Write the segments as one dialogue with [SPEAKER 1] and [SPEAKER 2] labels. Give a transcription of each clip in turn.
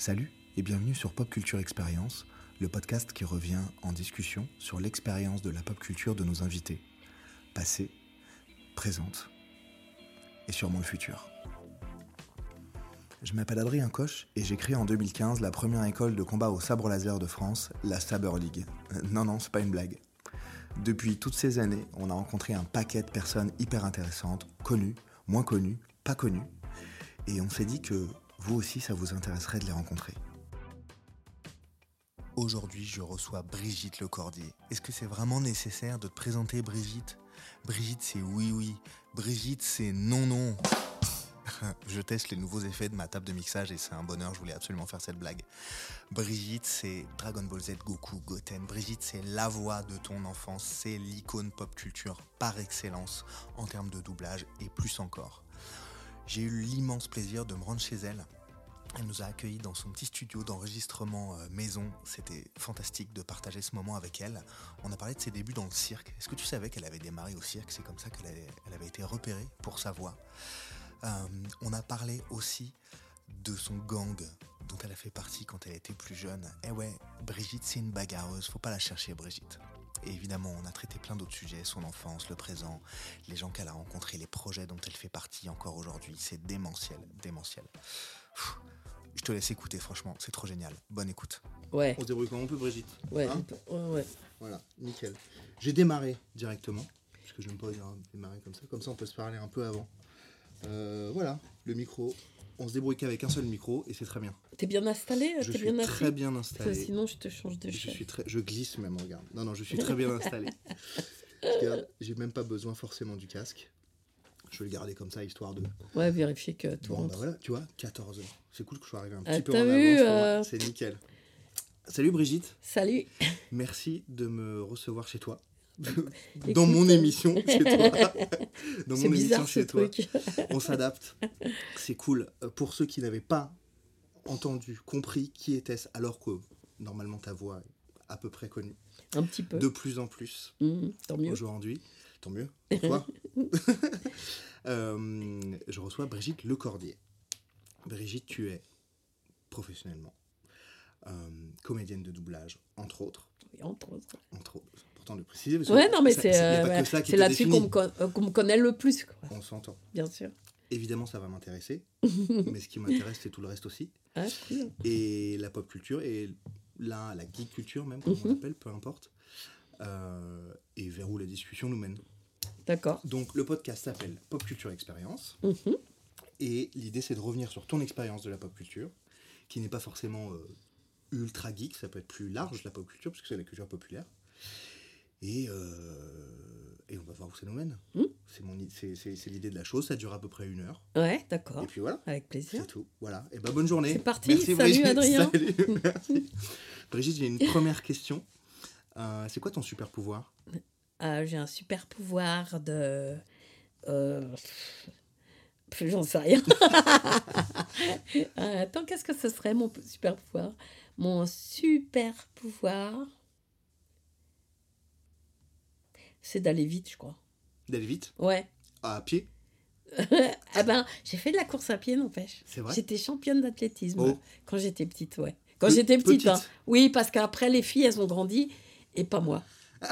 [SPEAKER 1] Salut et bienvenue sur Pop Culture Expérience, le podcast qui revient en discussion sur l'expérience de la pop culture de nos invités, passée, présente et sûrement le futur. Je m'appelle Adrien Coche et j'ai créé en 2015 la première école de combat au sabre laser de France, la Saber League. Euh, non, non, c'est pas une blague. Depuis toutes ces années, on a rencontré un paquet de personnes hyper intéressantes, connues, moins connues, pas connues, et on s'est dit que vous aussi, ça vous intéresserait de les rencontrer. Aujourd'hui, je reçois Brigitte Lecordier. Est-ce que c'est vraiment nécessaire de te présenter Brigitte? Brigitte, c'est oui, oui. Brigitte, c'est non, non. je teste les nouveaux effets de ma table de mixage et c'est un bonheur, je voulais absolument faire cette blague. Brigitte, c'est Dragon Ball Z, Goku, Goten. Brigitte, c'est la voix de ton enfance, c'est l'icône pop culture par excellence en termes de doublage et plus encore. J'ai eu l'immense plaisir de me rendre chez elle. Elle nous a accueillis dans son petit studio d'enregistrement euh, maison. C'était fantastique de partager ce moment avec elle. On a parlé de ses débuts dans le cirque. Est-ce que tu savais qu'elle avait démarré au cirque? C'est comme ça qu'elle avait, été repérée pour sa voix. Euh, on a parlé aussi de son gang dont elle a fait partie quand elle était plus jeune. Eh ouais, Brigitte, c'est une bagarreuse. Faut pas la chercher, Brigitte. Et évidemment, on a traité plein d'autres sujets, son enfance, le présent, les gens qu'elle a rencontrés, les projets dont elle fait partie encore aujourd'hui. C'est démentiel, démentiel. Je te laisse écouter, franchement, c'est trop génial. Bonne écoute.
[SPEAKER 2] Ouais,
[SPEAKER 3] On se débrouille comme on peut, Brigitte.
[SPEAKER 2] ouais,
[SPEAKER 3] Hein
[SPEAKER 2] ouais, ouais.
[SPEAKER 3] voilà, nickel. J'ai démarré directement, parce que je n'aime pas dire démarrer comme ça. Comme ça, on peut se parler un peu avant. Euh, voilà, le micro. On se débrouille qu'avec un seul micro et c'est très bien.
[SPEAKER 2] T'es bien installé
[SPEAKER 3] Je suis
[SPEAKER 2] bien
[SPEAKER 3] très
[SPEAKER 2] assis
[SPEAKER 3] bien
[SPEAKER 2] Parce que
[SPEAKER 3] installé.
[SPEAKER 2] Sinon, je te change de
[SPEAKER 3] Je
[SPEAKER 2] chaise.
[SPEAKER 3] suis très, je glisse même, regarde. Non, non, je suis très bien installé. J'ai même pas besoin forcément du casque. Je vais le garder comme ça, histoire de.
[SPEAKER 2] Ouais, vérifier que tout
[SPEAKER 3] Bon, bah voilà, tu vois, 14 heures. C'est cool que je sois arrivé un
[SPEAKER 2] Ah,
[SPEAKER 3] petit peu en
[SPEAKER 2] vu,
[SPEAKER 3] avance.
[SPEAKER 2] euh,
[SPEAKER 3] C'est nickel. Salut Brigitte,
[SPEAKER 2] Salut
[SPEAKER 3] merci de me recevoir chez toi.
[SPEAKER 2] Écoute,
[SPEAKER 3] Dans mon émission chez toi. Dans mon émission
[SPEAKER 2] bizarre ce
[SPEAKER 3] chez toi.
[SPEAKER 2] truc.
[SPEAKER 3] On s'adapte. C'est cool. Euh, Pour ceux qui n'avaient pas entendu, compris qui était-ce, alors que normalement ta voix est à peu près connue,
[SPEAKER 2] Un petit peu.
[SPEAKER 3] de plus en plus
[SPEAKER 2] Mmh, tant mieux.
[SPEAKER 3] aujourd'hui, tant mieux pour toi. Euh, je reçois Brigitte Lecordier. Brigitte, tu es professionnellement euh, comédienne de doublage, entre autres.
[SPEAKER 2] Oui, entre autres.
[SPEAKER 3] Entre autres. C'est important de préciser. parce que
[SPEAKER 2] Ouais, non, mais c'est euh, ouais, là-dessus qu'on
[SPEAKER 3] définit.
[SPEAKER 2] me, con- euh, qu'on me connaît le plus, quoi.
[SPEAKER 3] On s'entend.
[SPEAKER 2] bien sûr.
[SPEAKER 3] Évidemment, ça va m'intéresser. mais ce qui m'intéresse, c'est tout le reste aussi.
[SPEAKER 2] Ah, cool.
[SPEAKER 3] Et la pop culture, et la, la geek culture même, comme on
[SPEAKER 2] Mhm.
[SPEAKER 3] l'appelle, peu importe. Euh, et vers où la discussion nous mène.
[SPEAKER 2] D'accord.
[SPEAKER 3] Donc, le podcast s'appelle Pop Culture Expérience.
[SPEAKER 2] Mhm.
[SPEAKER 3] Et l'idée, c'est de revenir sur ton expérience de la pop culture, qui n'est pas forcément euh, ultra geek, ça peut être plus large, la pop culture, parce que c'est la culture populaire. Et, euh, et on va voir où ça nous mène.
[SPEAKER 2] Mhm.
[SPEAKER 3] C'est mon i- c'est- c'est c'est l'idée de la chose, ça dure à peu près une heure.
[SPEAKER 2] Ouais, d'accord.
[SPEAKER 3] Et puis voilà,
[SPEAKER 2] Avec plaisir.
[SPEAKER 3] c'est tout. Voilà. Et ben bonne journée.
[SPEAKER 2] C'est parti.
[SPEAKER 3] Merci,
[SPEAKER 2] Salut,
[SPEAKER 3] Brigitte.
[SPEAKER 2] Adrien.
[SPEAKER 3] Salut, merci. Brigitte, j'ai une première question. Euh, c'est quoi ton super pouvoir?
[SPEAKER 2] Ah, J'ai un super pouvoir de. Euh... J'en sais rien. Ah, attends, qu'est-ce que ce serait mon super pouvoir? Mon super pouvoir, c'est d'aller vite, je crois.
[SPEAKER 3] D'aller vite?
[SPEAKER 2] Ouais.
[SPEAKER 3] À pied?
[SPEAKER 2] Ah ben, j'ai fait de la course à pied, n'empêche.
[SPEAKER 3] C'est vrai?
[SPEAKER 2] J'étais championne d'athlétisme
[SPEAKER 3] Oh.
[SPEAKER 2] quand j'étais petite, ouais. Quand
[SPEAKER 3] Pe-
[SPEAKER 2] j'étais petite,
[SPEAKER 3] petite.
[SPEAKER 2] hein. Oui, parce qu'après, les filles, elles ont grandi et pas moi.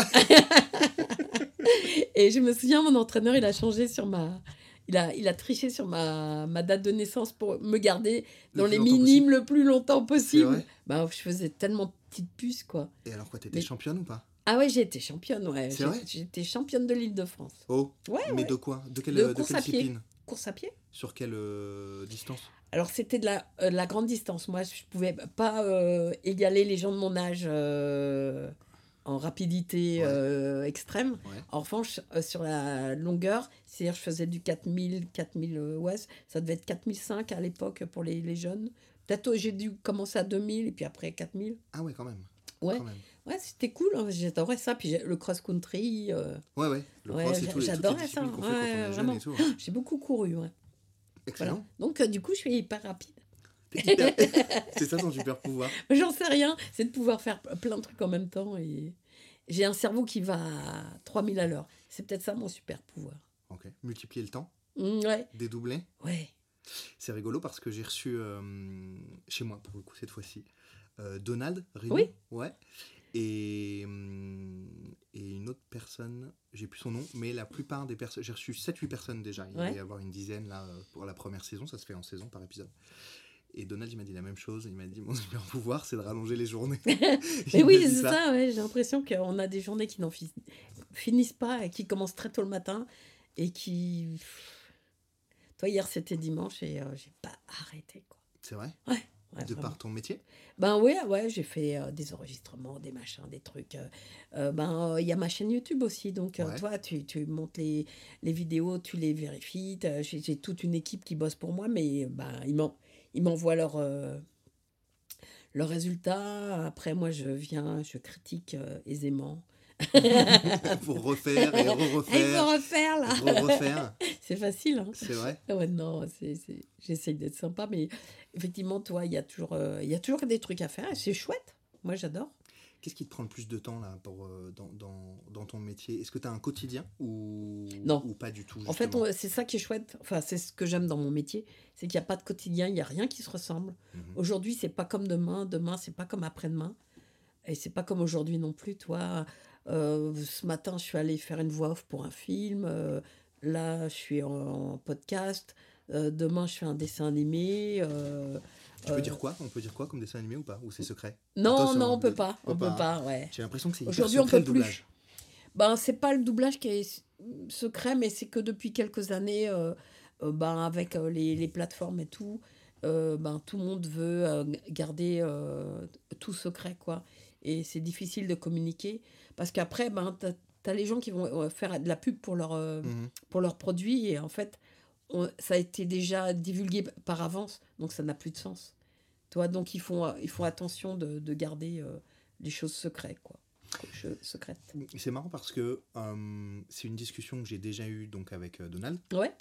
[SPEAKER 2] et je me souviens, mon entraîneur, il a changé sur ma. Il a, il a triché sur ma, ma date de naissance pour me garder dans les minimes le plus longtemps possible. Bah, je faisais tellement petite puce, quoi.
[SPEAKER 3] Et alors quoi, t'étais
[SPEAKER 2] Mais-
[SPEAKER 3] championne ou pas?
[SPEAKER 2] Ah ouais, j'ai été championne, ouais.
[SPEAKER 3] C'est vrai?
[SPEAKER 2] J'étais championne de l'île de France.
[SPEAKER 3] Oh
[SPEAKER 2] Ouais,
[SPEAKER 3] Mais
[SPEAKER 2] ouais.
[SPEAKER 3] de quoi? De quelle,
[SPEAKER 2] De
[SPEAKER 3] de
[SPEAKER 2] course
[SPEAKER 3] quelle
[SPEAKER 2] à pied.
[SPEAKER 3] discipline?
[SPEAKER 2] Course à pied
[SPEAKER 3] Sur quelle euh, distance?
[SPEAKER 2] Alors, c'était de la, euh, la grande distance. Moi, je pouvais pas euh, égaler les gens de mon âge en rapidité
[SPEAKER 3] Ouais.
[SPEAKER 2] euh, extrême.
[SPEAKER 3] Ouais.
[SPEAKER 2] En revanche, euh, sur la longueur, c'est-à-dire je faisais du 4000, 4000 euh, ouais, ça devait être 4005 à l'époque pour les, les jeunes. Peut-être euh, j'ai dû commencer à 2000 et puis après 4000.
[SPEAKER 3] Ah ouais, quand même.
[SPEAKER 2] Ouais.
[SPEAKER 3] Quand même.
[SPEAKER 2] Ouais, c'était cool, hein, j'adorais ça. Puis le cross-country, euh,
[SPEAKER 3] Ouais, ouais. Le cross et tout,
[SPEAKER 2] j'adorais ça. j'ai beaucoup couru. Voilà.
[SPEAKER 3] Excellent.
[SPEAKER 2] Donc, du coup, je suis hyper rapide.
[SPEAKER 3] Hyper- C'est ça ton super pouvoir.
[SPEAKER 2] J'en sais rien, c'est de pouvoir faire plein de trucs en même temps. Et j'ai un cerveau qui va à 3000 à l'heure. C'est peut-être ça mon super pouvoir.
[SPEAKER 3] Ok. Multiplier le temps,
[SPEAKER 2] Mm, ouais,
[SPEAKER 3] dédoubler.
[SPEAKER 2] ouais.
[SPEAKER 3] C'est rigolo parce que j'ai reçu euh, chez moi, pour le coup, cette fois-ci, euh, Donald Rino.
[SPEAKER 2] Oui.
[SPEAKER 3] Ouais. Et, hum, et une autre personne, j'ai plus son nom, mais la plupart des personnes, j'ai reçu 7-8 personnes déjà. Il va y avoir une dizaine là euh, pour la première saison, ça se fait en saison par épisode. Et Donald, il m'a dit la même chose. Il m'a dit Mon super pouvoir, c'est de rallonger les journées.
[SPEAKER 2] Mais
[SPEAKER 3] Il
[SPEAKER 2] oui, c'est ça, ouais, j'ai l'impression qu'on a des journées qui n'en fi- finissent pas et qui commencent très tôt le matin et qui. Toi, hier, c'était dimanche et euh, j'ai pas arrêté, quoi.
[SPEAKER 3] C'est vrai?
[SPEAKER 2] Ouais,
[SPEAKER 3] De par ton métier?
[SPEAKER 2] Ben ouais, ouais, j'ai fait euh, des enregistrements, des machins, des trucs. euh, euh, ben, il y a ma chaîne YouTube aussi, donc
[SPEAKER 3] Ouais.
[SPEAKER 2] toi, tu, tu montes les, les vidéos, tu les vérifies. J'ai toute une équipe qui bosse pour moi, mais ben, ils m'en- ils m'envoient leurs euh, leurs résultats. Après, moi, je viens, je critique euh, aisément.
[SPEAKER 3] Pour refaire et
[SPEAKER 2] faut
[SPEAKER 3] re-refaire.
[SPEAKER 2] refaire, là
[SPEAKER 3] Re-refaire.
[SPEAKER 2] C'est facile, hein
[SPEAKER 3] C'est vrai
[SPEAKER 2] Ah Ouais, non, c'est, c'est... j'essaye d'être sympa, mais effectivement, toi, il y, a toujours, euh, y a toujours des trucs à faire et c'est chouette. Moi, j'adore.
[SPEAKER 3] Qu'est-ce qui te prend le plus de temps là pour, euh, dans, dans, dans ton métier? Est-ce que tu as un quotidien ou,
[SPEAKER 2] Non.
[SPEAKER 3] ou pas du tout
[SPEAKER 2] En fait, c'est ça qui est chouette. Enfin, c'est ce que j'aime dans mon métier, c'est qu'il n'y a pas de quotidien, il n'y a rien qui se ressemble.
[SPEAKER 3] Mhm.
[SPEAKER 2] Aujourd'hui, c'est pas comme demain, demain, c'est pas comme après-demain, et c'est pas comme aujourd'hui non plus. Toi, euh, ce matin, je suis allée faire une voix off pour un film. euh, là, je suis en, en podcast. euh, demain, je fais un dessin animé.
[SPEAKER 3] Tu peux
[SPEAKER 2] euh,
[SPEAKER 3] dire quoi? On peut dire quoi comme dessin animé ou pas? Ou c'est secret?
[SPEAKER 2] Non, non, on peut
[SPEAKER 3] le-
[SPEAKER 2] pas.
[SPEAKER 3] on
[SPEAKER 2] On
[SPEAKER 3] peut
[SPEAKER 2] peut
[SPEAKER 3] pas.
[SPEAKER 2] pas, ouais.
[SPEAKER 3] J'ai l'impression que c'est
[SPEAKER 2] Aujourd'hui, on peut
[SPEAKER 3] le
[SPEAKER 2] plus.
[SPEAKER 3] doublage.
[SPEAKER 2] Ben, c'est pas le doublage qui est secret, mais c'est que depuis quelques années, euh, euh, ben, avec les, les plateformes et tout, euh, ben, tout le monde veut euh, garder tout secret, quoi. Et c'est difficile de communiquer parce qu'après, ben, tu as, les gens qui vont faire de la pub pour leur,
[SPEAKER 3] Mhm.
[SPEAKER 2] pour leurs produits et en fait, on- ça a été déjà divulgué par avance, donc ça n'a plus de sens. Toi, donc ils font, ils font attention de, de garder euh, les choses secrètes, quoi. Secrètes.
[SPEAKER 3] C'est marrant parce que euh, c'est une discussion que j'ai déjà eue donc avec euh, Donald,
[SPEAKER 2] Ouais.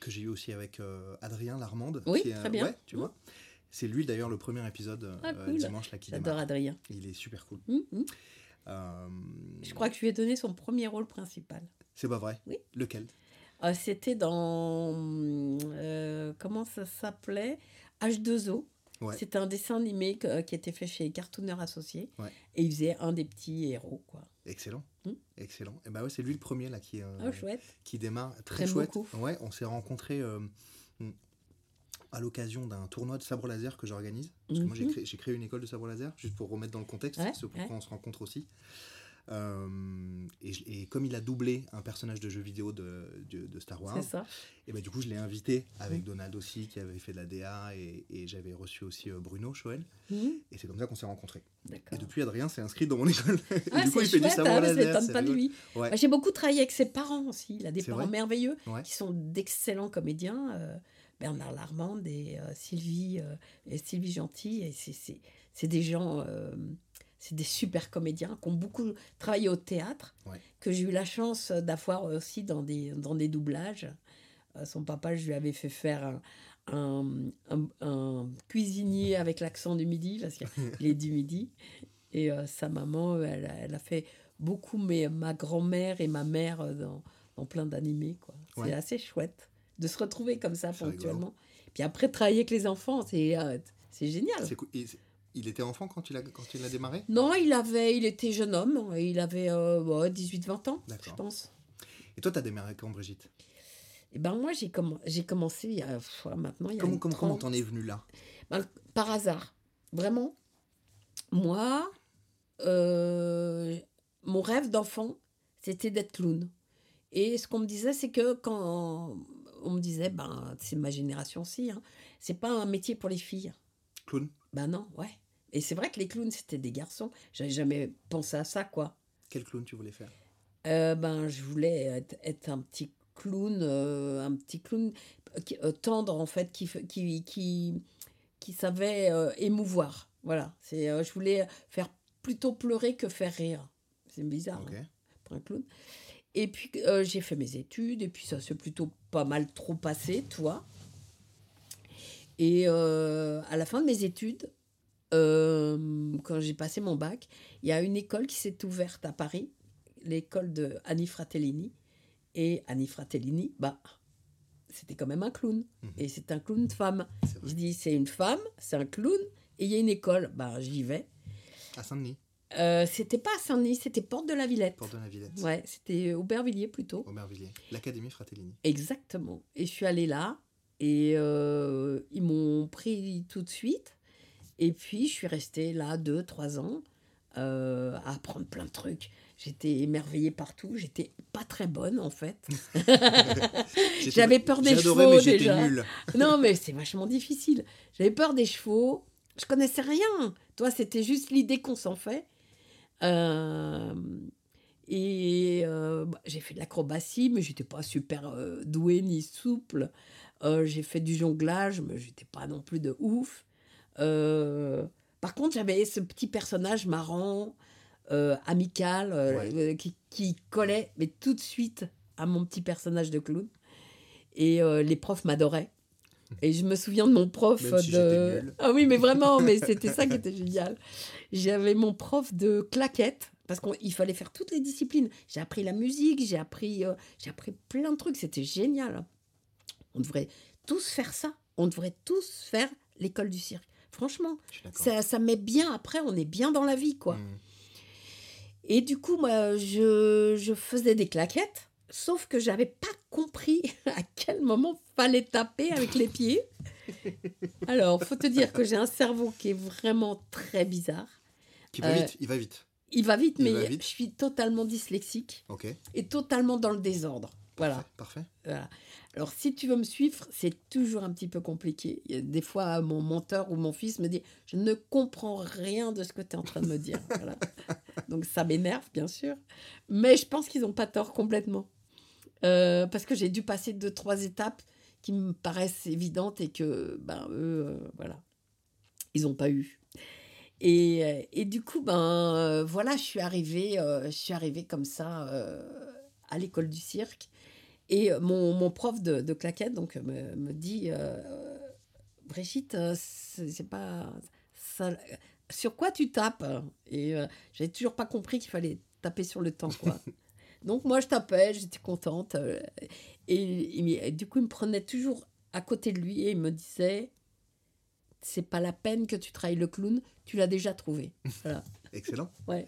[SPEAKER 3] que j'ai eu aussi avec euh, Adrien Larmande.
[SPEAKER 2] Oui,
[SPEAKER 3] qui
[SPEAKER 2] très bien.
[SPEAKER 3] ouais, tu vois. C'est lui d'ailleurs le premier épisode
[SPEAKER 2] Ah, cool.
[SPEAKER 3] dimanche là qui
[SPEAKER 2] J'adore. Adrien.
[SPEAKER 3] Il est super cool.
[SPEAKER 2] Hum.
[SPEAKER 3] Euh,
[SPEAKER 2] Je crois que je lui ai donné son premier rôle principal.
[SPEAKER 3] C'est pas vrai
[SPEAKER 2] Oui.
[SPEAKER 3] Lequel?
[SPEAKER 2] Euh, C'était dans. euh, comment ça s'appelait? H2O.
[SPEAKER 3] Ouais.
[SPEAKER 2] C'était un dessin animé que- qui était fait chez Cartooner Associé.
[SPEAKER 3] Ouais.
[SPEAKER 2] Et il faisait un des petits héros, quoi.
[SPEAKER 3] Excellent.
[SPEAKER 2] Mhm.
[SPEAKER 3] Excellent. Et bah ouais, c'est lui le premier là qui, euh,
[SPEAKER 2] Ah, chouette.
[SPEAKER 3] qui démarre. Très chouette.
[SPEAKER 2] beaucoup.
[SPEAKER 3] Ouais, on s'est rencontrés euh, à l'occasion d'un tournoi de sabre laser que j'organise. Parce que moi j'ai
[SPEAKER 2] Mhm.
[SPEAKER 3] créé, j'ai créé une école de sabre laser, juste pour remettre dans le contexte,
[SPEAKER 2] Ouais,
[SPEAKER 3] c'est pourquoi on se rencontre aussi. Euh, et, comme il a doublé un personnage de jeu vidéo de, de- de Star Wars,
[SPEAKER 2] ça.
[SPEAKER 3] et bah, du coup je l'ai invité avec
[SPEAKER 2] Mhm.
[SPEAKER 3] Donald aussi qui avait fait de la DA et, et j'avais reçu aussi euh, Bruno Choel
[SPEAKER 2] Hum,
[SPEAKER 3] et c'est comme ça qu'on s'est rencontrés. Et depuis Adrien s'est inscrit dans mon école.
[SPEAKER 2] Ah,
[SPEAKER 3] du coup il fait du sabre
[SPEAKER 2] hein, m'étonne
[SPEAKER 3] c'est
[SPEAKER 2] pas de lui.
[SPEAKER 3] Ouais.
[SPEAKER 2] Bah, J'ai beaucoup travaillé avec ses parents aussi. Il a des parents merveilleux
[SPEAKER 3] Ouais.
[SPEAKER 2] qui sont d'excellents comédiens. euh, Bernard Larmande et euh, Sylvie, et Sylvie Gentil. Et c'est- des gens, c'est des super comédiens qui ont beaucoup travaillé au théâtre,
[SPEAKER 3] Ouais.
[SPEAKER 2] que j'ai eu la chance d'avoir aussi dans des, dans des doublages. Euh, son papa, je lui avais fait faire un, un, un- un cuisinier avec l'accent du midi, parce qu'il est du midi. Et euh, sa maman, euh, elle, a- elle a fait beaucoup mais ma grand-mère et ma mère euh, dans, dans plein d'animés. quoi. C'est
[SPEAKER 3] Ouais.
[SPEAKER 2] assez chouette de se retrouver comme ça
[SPEAKER 3] rigolo.
[SPEAKER 2] ponctuellement. Puis après, travailler avec les enfants, c'est euh, c'est génial.
[SPEAKER 3] C'est cool. Il était enfant quand il a, quand il a démarré?
[SPEAKER 2] Non, il avait, il était jeune homme, il avait euh, ouais, 18-20 ans, je pense.
[SPEAKER 3] Et toi, t'as démarré quand, Brigitte?
[SPEAKER 2] Et ben moi, j'ai comm- j'ai commencé il y a, maintenant, il y a
[SPEAKER 3] Comment comment comment
[SPEAKER 2] 30
[SPEAKER 3] t'en es venu là?
[SPEAKER 2] Ben, par hasard. Vraiment. Moi, euh, mon rêve d'enfant, c'était d'être clown. Et ce qu'on me disait, c'est que quand on me disait, ben, c'est ma génération aussi, hein, c'est pas un métier pour les filles.
[SPEAKER 3] Clown?
[SPEAKER 2] Ben non, ouais. Et c'est vrai que les clowns, c'était des garçons. J'avais jamais pensé à ça, quoi.
[SPEAKER 3] Quel clown tu voulais faire?
[SPEAKER 2] Euh, ben, je voulais être, être un petit clown, euh, un petit clown euh, tendre en fait, qui, qui, qui, qui savait émouvoir. Voilà, c'est, je voulais faire plutôt pleurer que faire rire. C'est bizarre
[SPEAKER 3] Ok.
[SPEAKER 2] hein, pour un clown. Et puis j'ai fait mes études et puis ça s'est plutôt pas mal trop passé, toi. Et à la fin de mes études, euh, quand j'ai passé mon bac, il y a une école qui s'est ouverte à Paris, l'école de Annie Fratellini. Et Annie Fratellini, bah, c'était quand même un clown.
[SPEAKER 3] Mhm.
[SPEAKER 2] Et c'est un clown de femme. Je dis, c'est une femme, c'est un clown, et il y a une école. Ben, j'y vais.
[SPEAKER 3] À Saint-Denis,
[SPEAKER 2] Euh, c'était pas à Saint-Denis, c'était Porte de la Villette.
[SPEAKER 3] Porte de la Villette,
[SPEAKER 2] Ouais, c'était Aubervilliers plutôt.
[SPEAKER 3] Aubervilliers, l'Académie Fratellini.
[SPEAKER 2] Exactement. Et je suis allée là, et euh, ils m'ont pris tout de suite. Et puis, je suis restée là deux, trois ans euh, à apprendre plein de trucs. J'étais émerveillée partout. J'étais pas très bonne, en fait. J'avais peur des chevaux,
[SPEAKER 3] mais
[SPEAKER 2] déjà. non, mais c'est vachement difficile. J'avais peur des chevaux. Je connaissais rien. Toi, c'était juste l'idée qu'on s'en fait. Euh, et euh, bah, j'ai fait de l'acrobatie, mais j'étais pas super euh, douée ni souple. J'ai fait du jonglage, mais j'étais pas non plus de ouf. Euh, par contre, j'avais ce petit personnage marrant, euh, amical, euh,
[SPEAKER 3] Ouais.
[SPEAKER 2] qui, qui collait mais tout de suite à mon petit personnage de clown. Et les profs m'adoraient. Et je me souviens de mon prof
[SPEAKER 3] Même si
[SPEAKER 2] de. Ah oui, mais vraiment, mais c'était ça qui était génial. J'avais mon prof de claquettes, parce qu'il fallait faire toutes les disciplines. J'ai appris la musique, j'ai appris, euh, j'ai appris plein de trucs, c'était génial. On devrait tous faire ça. On devrait tous faire l'école du cirque. Franchement, ça, ça met bien après, on est bien dans la vie, quoi.
[SPEAKER 3] Mm.
[SPEAKER 2] Et du coup, moi, je, je faisais des claquettes, sauf que j'avais pas compris à quel moment fallait taper avec les pieds. Alors, faut te dire que j'ai un cerveau qui est vraiment très bizarre.
[SPEAKER 3] Qui va
[SPEAKER 2] Euh,
[SPEAKER 3] vite, il va vite.
[SPEAKER 2] Il va vite,
[SPEAKER 3] Il
[SPEAKER 2] mais
[SPEAKER 3] va vite.
[SPEAKER 2] je suis totalement dyslexique
[SPEAKER 3] Ok.
[SPEAKER 2] et totalement dans le désordre. Voilà.
[SPEAKER 3] Parfait, Parfait.
[SPEAKER 2] Voilà. Alors, si tu veux me suivre, c'est toujours un petit peu compliqué. Des fois, mon menteur ou mon fils me dit Je ne comprends rien de ce que tu es en train de me dire. Donc, ça m'énerve, bien sûr. Mais je pense qu'ils n'ont pas tort complètement. Euh, parce que j'ai dû passer deux, trois étapes qui me paraissent évidentes et que, ben, eux, euh, voilà, ils n'ont pas eu. Et, euh, et du coup, ben, voilà, je suis arrivée, je suis arrivée comme ça à l'école du cirque. Et euh, mon, mon prof de, de claquettes donc, me, me dit euh, Brigitte, euh, c'est c'est pas. Ça, sur quoi tu tapes? Et euh, j'avais toujours pas compris qu'il fallait taper sur le temps, quoi. donc moi, je tapais, j'étais contente. et du coup, il me prenait toujours à côté de lui et il me disait C'est pas la peine que tu travailles le clown, tu l'as déjà trouvé. Voilà.
[SPEAKER 3] Excellent.
[SPEAKER 2] Ouais.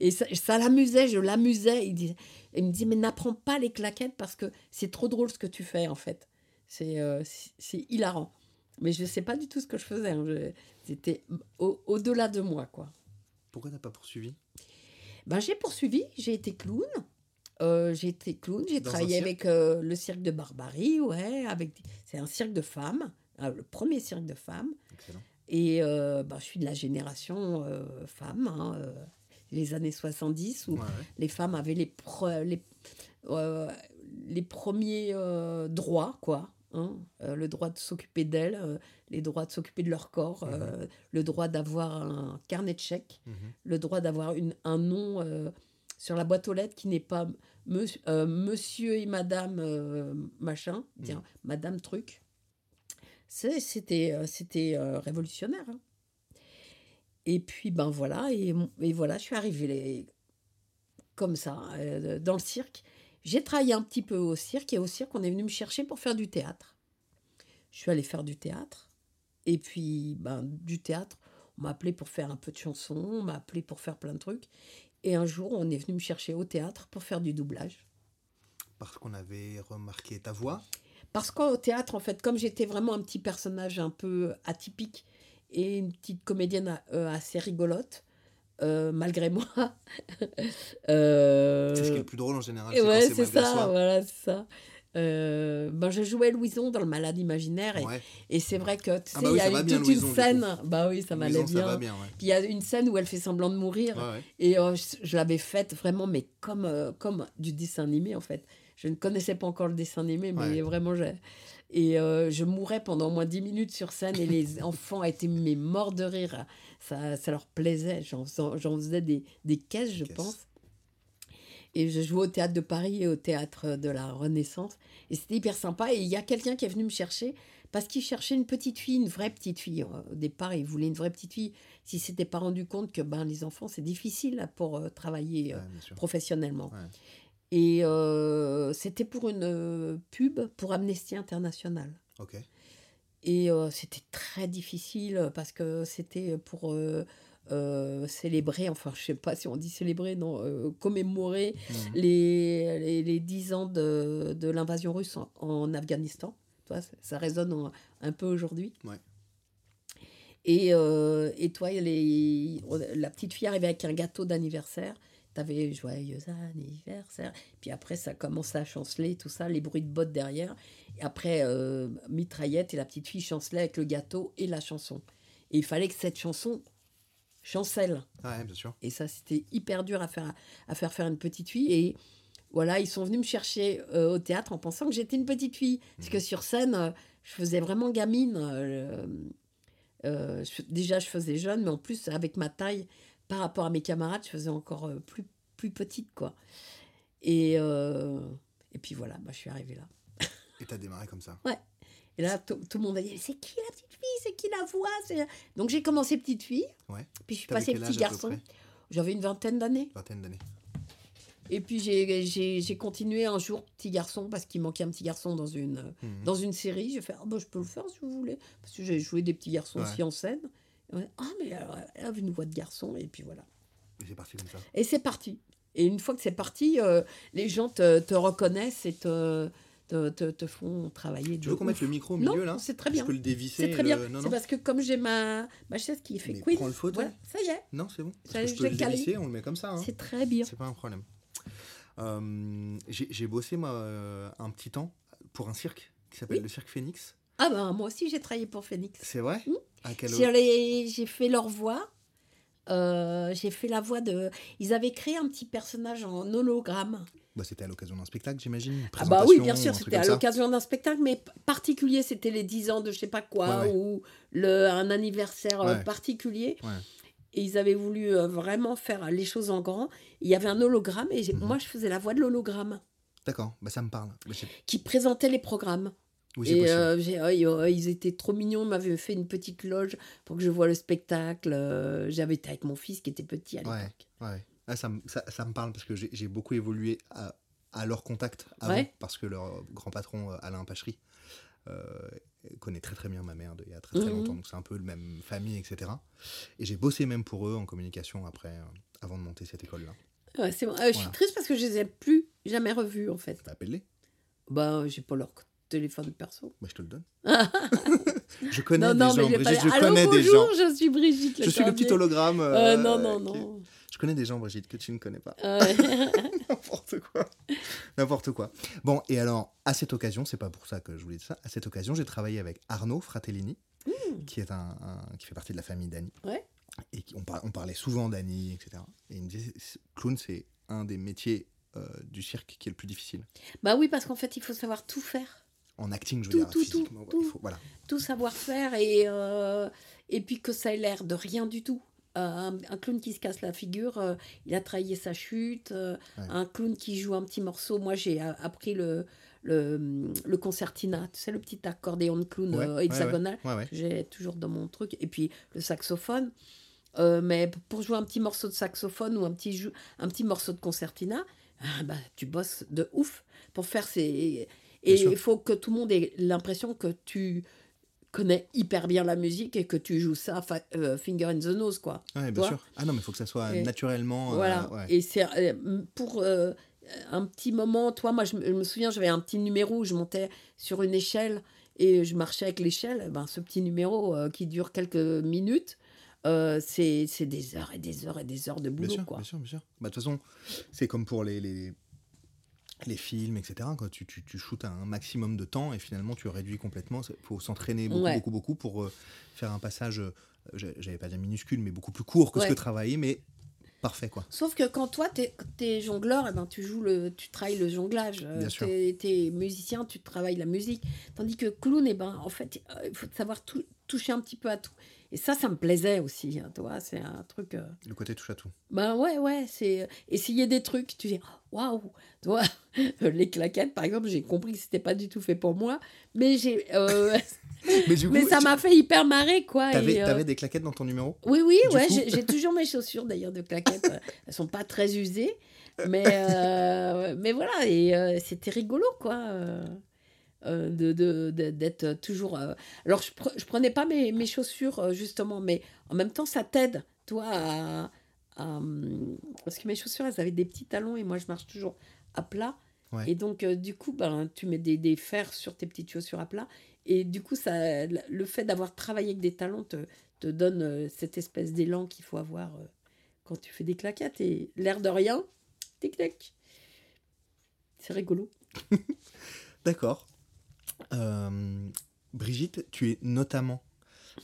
[SPEAKER 2] Et ça, ça l'amusait, je l'amusais. Il, disait- il me dit, mais n'apprends pas les claquettes parce que c'est trop drôle ce que tu fais, en fait. C'est euh, hilarant. Mais je ne sais pas du tout ce que je faisais. hein. C'était au- au-delà de moi, quoi.
[SPEAKER 3] Pourquoi t'as pas poursuivi?
[SPEAKER 2] Ben, j'ai poursuivi, j'ai été clown. Euh, j'ai été clown, j'ai travaillé avec euh, le cirque de Barbarie, ouais, avec c'est un cirque de femmes, le premier cirque de femmes.
[SPEAKER 3] Excellent.
[SPEAKER 2] Et euh, ben, je suis de la génération euh, femme, hein, euh, les années 70, où
[SPEAKER 3] Ouais,
[SPEAKER 2] les femmes avaient les, pre- les, euh, les premiers droits, quoi. hein, le droit de s'occuper d'elles, les droits de s'occuper de leur corps, le droit d'avoir un carnet de chèques,
[SPEAKER 3] Mhm.
[SPEAKER 2] le droit d'avoir un nom sur la boîte aux lettres qui n'est pas Monsieur, monsieur et Madame machin, tiens, Madame truc. C'était euh, c'était euh, révolutionnaire. hein. Et puis ben voilà et, voilà, je suis arrivée comme ça euh, dans le cirque. J'ai travaillé un petit peu au cirque et au cirque on est venu me chercher pour faire du théâtre. Je suis allée faire du théâtre et puis ben du théâtre, on m'a appelé pour faire un peu de chansons, on m'a appelé pour faire plein de trucs. Et un jour, on est venu me chercher au théâtre pour faire du doublage.
[SPEAKER 3] Parce qu'on avait remarqué ta voix.
[SPEAKER 2] Parce qu'au théâtre, en fait, comme j'étais vraiment un petit personnage un peu atypique et une petite comédienne euh, assez rigolote, euh, malgré moi. euh,
[SPEAKER 3] C'est ce qui est le plus drôle en général.
[SPEAKER 2] ouais,
[SPEAKER 3] c'est
[SPEAKER 2] ça,
[SPEAKER 3] soi.
[SPEAKER 2] voilà, c'est ça. Euh, ben, je jouais Louison dans Le Malade Imaginaire et,
[SPEAKER 3] Ouais.
[SPEAKER 2] et c'est vrai que tu sais,
[SPEAKER 3] Ah bah oui,
[SPEAKER 2] il y a eu toute une scène. Bah oui, ça m'allait bien.
[SPEAKER 3] bien, ouais.
[SPEAKER 2] Puis il y a une scène où elle fait semblant de mourir.
[SPEAKER 3] Ouais.
[SPEAKER 2] Et euh, je, je l'avais faite vraiment, mais comme, comme du dessin animé en fait. Je ne connaissais pas encore le dessin animé, mais
[SPEAKER 3] Ouais.
[SPEAKER 2] vraiment, j'ai. Et euh, je mourais pendant au moins 10 minutes sur scène et les enfants étaient mais morts de rire. Ça, ça leur plaisait. J'en faisais, des, des caisses, je pense. Et je jouais au théâtre de Paris et au théâtre de la Renaissance. Et c'était hyper sympa. Et il y a quelqu'un qui est venu me chercher parce qu'il cherchait une petite fille, une vraie petite fille. Au départ, il voulait une vraie petite fille. S'il ne s'était pas rendu compte que ben, les enfants, c'est difficile là, pour euh, travailler euh,
[SPEAKER 3] Ouais,
[SPEAKER 2] professionnellement.
[SPEAKER 3] Ouais.
[SPEAKER 2] Et euh, c'était pour une euh, pub pour Amnesty International.
[SPEAKER 3] Ok.
[SPEAKER 2] Et euh, c'était très difficile parce que c'était pour euh, célébrer, enfin je sais pas si on dit célébrer, non, commémorer
[SPEAKER 3] Mhm.
[SPEAKER 2] les, les, les 10 ans de, de l'invasion russe en, en Afghanistan. Toi, ça, résonne en- un peu aujourd'hui.
[SPEAKER 3] Ouais.
[SPEAKER 2] Et, et toi, les, la petite fille arrivait avec un gâteau d'anniversaire. T'avais joyeux anniversaire. Puis après, ça commençait à chanceler, tout ça, les bruits de bottes derrière. Et après, euh, mitraillette et la petite fille chancelait avec le gâteau et la chanson. Et il fallait que cette chanson chancelle.
[SPEAKER 3] Ouais, bien sûr.
[SPEAKER 2] Et ça, c'était hyper dur à faire, à faire faire une petite fille. Et voilà, ils sont venus me chercher euh, au théâtre en pensant que j'étais une petite fille. Parce que sur scène, euh, je faisais vraiment gamine. euh, je- déjà, je faisais jeune, mais en plus, avec ma taille, par rapport à mes camarades, je faisais encore euh, plus, plus petite, quoi. Et, euh, et puis voilà, bah, je suis arrivée là.
[SPEAKER 3] Et t'as démarré comme ça.
[SPEAKER 2] Et là, tout le monde a dit C'est qui la petite fille? C'est qui la voix? Donc j'ai commencé petite fille,
[SPEAKER 3] Ouais.
[SPEAKER 2] puis je suis passée petit garçon. J'avais une vingtaine d'années.
[SPEAKER 3] Vingtaine d'années.
[SPEAKER 2] Et puis j'ai- continué un jour petit garçon parce qu'il manquait un petit garçon dans une,
[SPEAKER 3] Mhm.
[SPEAKER 2] dans une série. J'ai fait ah bah, je peux le faire si vous voulez parce que j'ai joué des petits garçons
[SPEAKER 3] Ouais.
[SPEAKER 2] aussi en scène. Ah mais alors, elle avait une voix de garçon et puis voilà.
[SPEAKER 3] Et c'est parti comme ça.
[SPEAKER 2] Et c'est parti. Et une fois que c'est parti, euh, les gens te, te reconnaissent et te, te, te, te font travailler.
[SPEAKER 3] Tu veux qu'on mette le micro au
[SPEAKER 2] Non,
[SPEAKER 3] milieu là
[SPEAKER 2] c'est très bien.
[SPEAKER 3] Je peux le dévisser.
[SPEAKER 2] C'est très
[SPEAKER 3] le-
[SPEAKER 2] bien.
[SPEAKER 3] Non,
[SPEAKER 2] C'est
[SPEAKER 3] non.
[SPEAKER 2] parce que comme j'ai ma, ma chaise qui fait
[SPEAKER 3] Mais
[SPEAKER 2] quiz,
[SPEAKER 3] prends le fauteuil.
[SPEAKER 2] voilà, ça y est,
[SPEAKER 3] Non, c'est bon. Parce
[SPEAKER 2] Ça,
[SPEAKER 3] que je
[SPEAKER 2] vais
[SPEAKER 3] le dévisser, on le met comme ça. hein.
[SPEAKER 2] c'est très bien.
[SPEAKER 3] C'est pas un problème. Euh, J'ai bossé moi euh, un petit temps pour un cirque qui s'appelle
[SPEAKER 2] Oui.
[SPEAKER 3] le Cirque Phoenix.
[SPEAKER 2] Ah ben moi aussi j'ai travaillé pour Phoenix.
[SPEAKER 3] C'est vrai
[SPEAKER 2] Mm.
[SPEAKER 3] À
[SPEAKER 2] J'ai fait leur voix. Euh, j'ai fait la voix de. Ils avaient créé un petit personnage en hologramme.
[SPEAKER 3] bah, C'était à l'occasion d'un spectacle, j'imagine.
[SPEAKER 2] Ah bah oui, bien sûr, c'était à l'occasion d'un spectacle, mais particulier, c'était les 10 ans de je sais pas quoi,
[SPEAKER 3] Ouais, ouais.
[SPEAKER 2] ou le, un anniversaire euh,
[SPEAKER 3] Ouais.
[SPEAKER 2] particulier. Et ils avaient voulu euh, vraiment faire les choses en grand. Il y avait un hologramme, et
[SPEAKER 3] Mhm.
[SPEAKER 2] moi je faisais la voix de l'hologramme,
[SPEAKER 3] D'accord, bah, ça me parle. Bah,
[SPEAKER 2] qui présentait les programmes.
[SPEAKER 3] Oui,
[SPEAKER 2] Et euh, ils étaient trop mignons, ils m'avaient fait une petite loge pour que je voie le spectacle. euh, J'avais été avec mon fils qui était petit à l'époque.
[SPEAKER 3] Ouais. Ah, ça, me- ça, ça me parle parce que j'ai beaucoup évolué à, à leur contact avant,
[SPEAKER 2] Ouais.
[SPEAKER 3] parce que leur grand patron, euh, Alain Pachery, euh, connaît très très bien ma mère de- il y a très très
[SPEAKER 2] Mhm.
[SPEAKER 3] longtemps, donc c'est un peu le même famille, etc. Et j'ai bossé même pour eux en communication après, euh, avant de monter cette école-là.
[SPEAKER 2] Ouais, c'est bon. Euh, je suis triste parce que je les ai plus jamais revus en fait.
[SPEAKER 3] Appelle-les,
[SPEAKER 2] Bah, j'ai pas leur téléphone perso.
[SPEAKER 3] bah, je te le donne. je connais
[SPEAKER 2] non,
[SPEAKER 3] des
[SPEAKER 2] non,
[SPEAKER 3] gens,
[SPEAKER 2] pas
[SPEAKER 3] je
[SPEAKER 2] Allô,
[SPEAKER 3] connais des
[SPEAKER 2] bonjour,
[SPEAKER 3] gens.
[SPEAKER 2] je suis Brigitte.
[SPEAKER 3] Je suis le petit hologramme.
[SPEAKER 2] Euh,
[SPEAKER 3] euh,
[SPEAKER 2] non, non,
[SPEAKER 3] qui-
[SPEAKER 2] non.
[SPEAKER 3] Je connais des gens, Brigitte, que tu ne connais pas. N'importe quoi. N'importe quoi. Bon, et alors, à cette occasion, c'est pas pour ça que je voulais dire ça, à cette occasion, j'ai travaillé avec Arnaud Fratellini, qui, est un, un- qui fait partie de la famille d'Annie.
[SPEAKER 2] Ouais.
[SPEAKER 3] Et on, par- on parlait souvent d'Annie, etc. Et il me disait, clown, c'est un des métiers euh, du cirque qui est le plus difficile.
[SPEAKER 2] bah oui, parce qu'en fait, il faut savoir tout faire.
[SPEAKER 3] En acting, je veux
[SPEAKER 2] Tout,
[SPEAKER 3] dire,
[SPEAKER 2] tout, tout,
[SPEAKER 3] ouais,
[SPEAKER 2] tout.
[SPEAKER 3] il faut- voilà.
[SPEAKER 2] Tout savoir faire et, euh, et puis que ça ait l'air de rien du tout. Euh, un, un clown qui se casse la figure, euh, il a trahi sa chute. euh,
[SPEAKER 3] Ouais.
[SPEAKER 2] Un clown qui joue un petit morceau. Moi, j'ai appris le, le, le concertina, tu sais, le petit accordéon de clown
[SPEAKER 3] Ouais,
[SPEAKER 2] hexagonal.
[SPEAKER 3] Ouais,
[SPEAKER 2] j'ai toujours dans mon truc. Et puis le saxophone. Mais pour jouer un petit morceau de saxophone ou un petit, un petit morceau de concertina, ah, bah, tu bosses de ouf pour faire ces...
[SPEAKER 3] Bien
[SPEAKER 2] Et il faut que tout le monde ait l'impression que tu connais hyper bien la musique et que tu joues ça euh, finger in the nose, quoi.
[SPEAKER 3] Ouais, bien sûr. Ah non, mais il faut que ça soit
[SPEAKER 2] Et-
[SPEAKER 3] naturellement. euh,
[SPEAKER 2] Voilà.
[SPEAKER 3] ouais.
[SPEAKER 2] Et c'est euh, pour euh, un petit moment, toi, moi, je, me- je me souviens, j'avais un petit numéro où je montais sur une échelle et je marchais avec l'échelle. Ben, ce petit numéro qui dure quelques minutes, euh, c'est c'est des heures et des heures et des heures de
[SPEAKER 3] Bien
[SPEAKER 2] boulot,
[SPEAKER 3] sûr,
[SPEAKER 2] quoi.
[SPEAKER 3] bien sûr, bien sûr. Bah, de toute façon, c'est comme pour les, les, les films, etc. Quand tu, tu, tu shootes un maximum de temps et finalement tu réduis complètement, il faut s'entraîner beaucoup,
[SPEAKER 2] Ouais.
[SPEAKER 3] beaucoup, beaucoup pour euh, faire un passage, euh, j'a- j'allais pas dire minuscule, mais beaucoup plus court que ce que travailler, mais parfait, quoi.
[SPEAKER 2] Sauf que quand toi, t'es es jongleur, eh ben, tu joues le, tu travailles le jonglage. Euh. T'es es musicien, tu travailles la musique. Tandis que clown, eh ben, en fait, euh, il faut savoir tou- toucher un petit peu à tout. Et ça, ça me plaisait aussi, hein, toi, c'est un truc... euh,
[SPEAKER 3] Le côté touche à tout.
[SPEAKER 2] ben ouais, ouais, c'est euh, essayer des trucs, tu dis, waouh, toi, les claquettes, par exemple, j'ai compris que c'était pas du tout fait pour moi, mais j'ai... euh,
[SPEAKER 3] Mais du coup,
[SPEAKER 2] mais ça
[SPEAKER 3] tu-
[SPEAKER 2] m'a fait hyper marrer, quoi.
[SPEAKER 3] T'avais,
[SPEAKER 2] euh,
[SPEAKER 3] t'avais des claquettes dans ton numéro?
[SPEAKER 2] Oui, oui,
[SPEAKER 3] Du
[SPEAKER 2] ouais, j'ai toujours mes chaussures d'ailleurs de claquettes. euh, Elles sont pas très usées, mais, mais voilà, et c'était rigolo, quoi. Euh, de, d'être toujours. euh, Alors, je, pre- je prenais pas mes, mes chaussures, euh, justement, mais en même temps, ça t'aide, toi, à, à, hum, Parce que mes chaussures, elles avaient des petits talons et moi, je marche toujours à plat.
[SPEAKER 3] Ouais.
[SPEAKER 2] Et donc, du coup, ben, tu mets des, des fers sur tes petites chaussures à plat. Et du coup, ça, le fait d'avoir travaillé avec des talons te, te donne cette espèce d'élan qu'il faut avoir quand tu fais des claquettes. Et l'air de rien, tic-tac. C'est rigolo.
[SPEAKER 3] D'accord. Euh, Brigitte, tu es notamment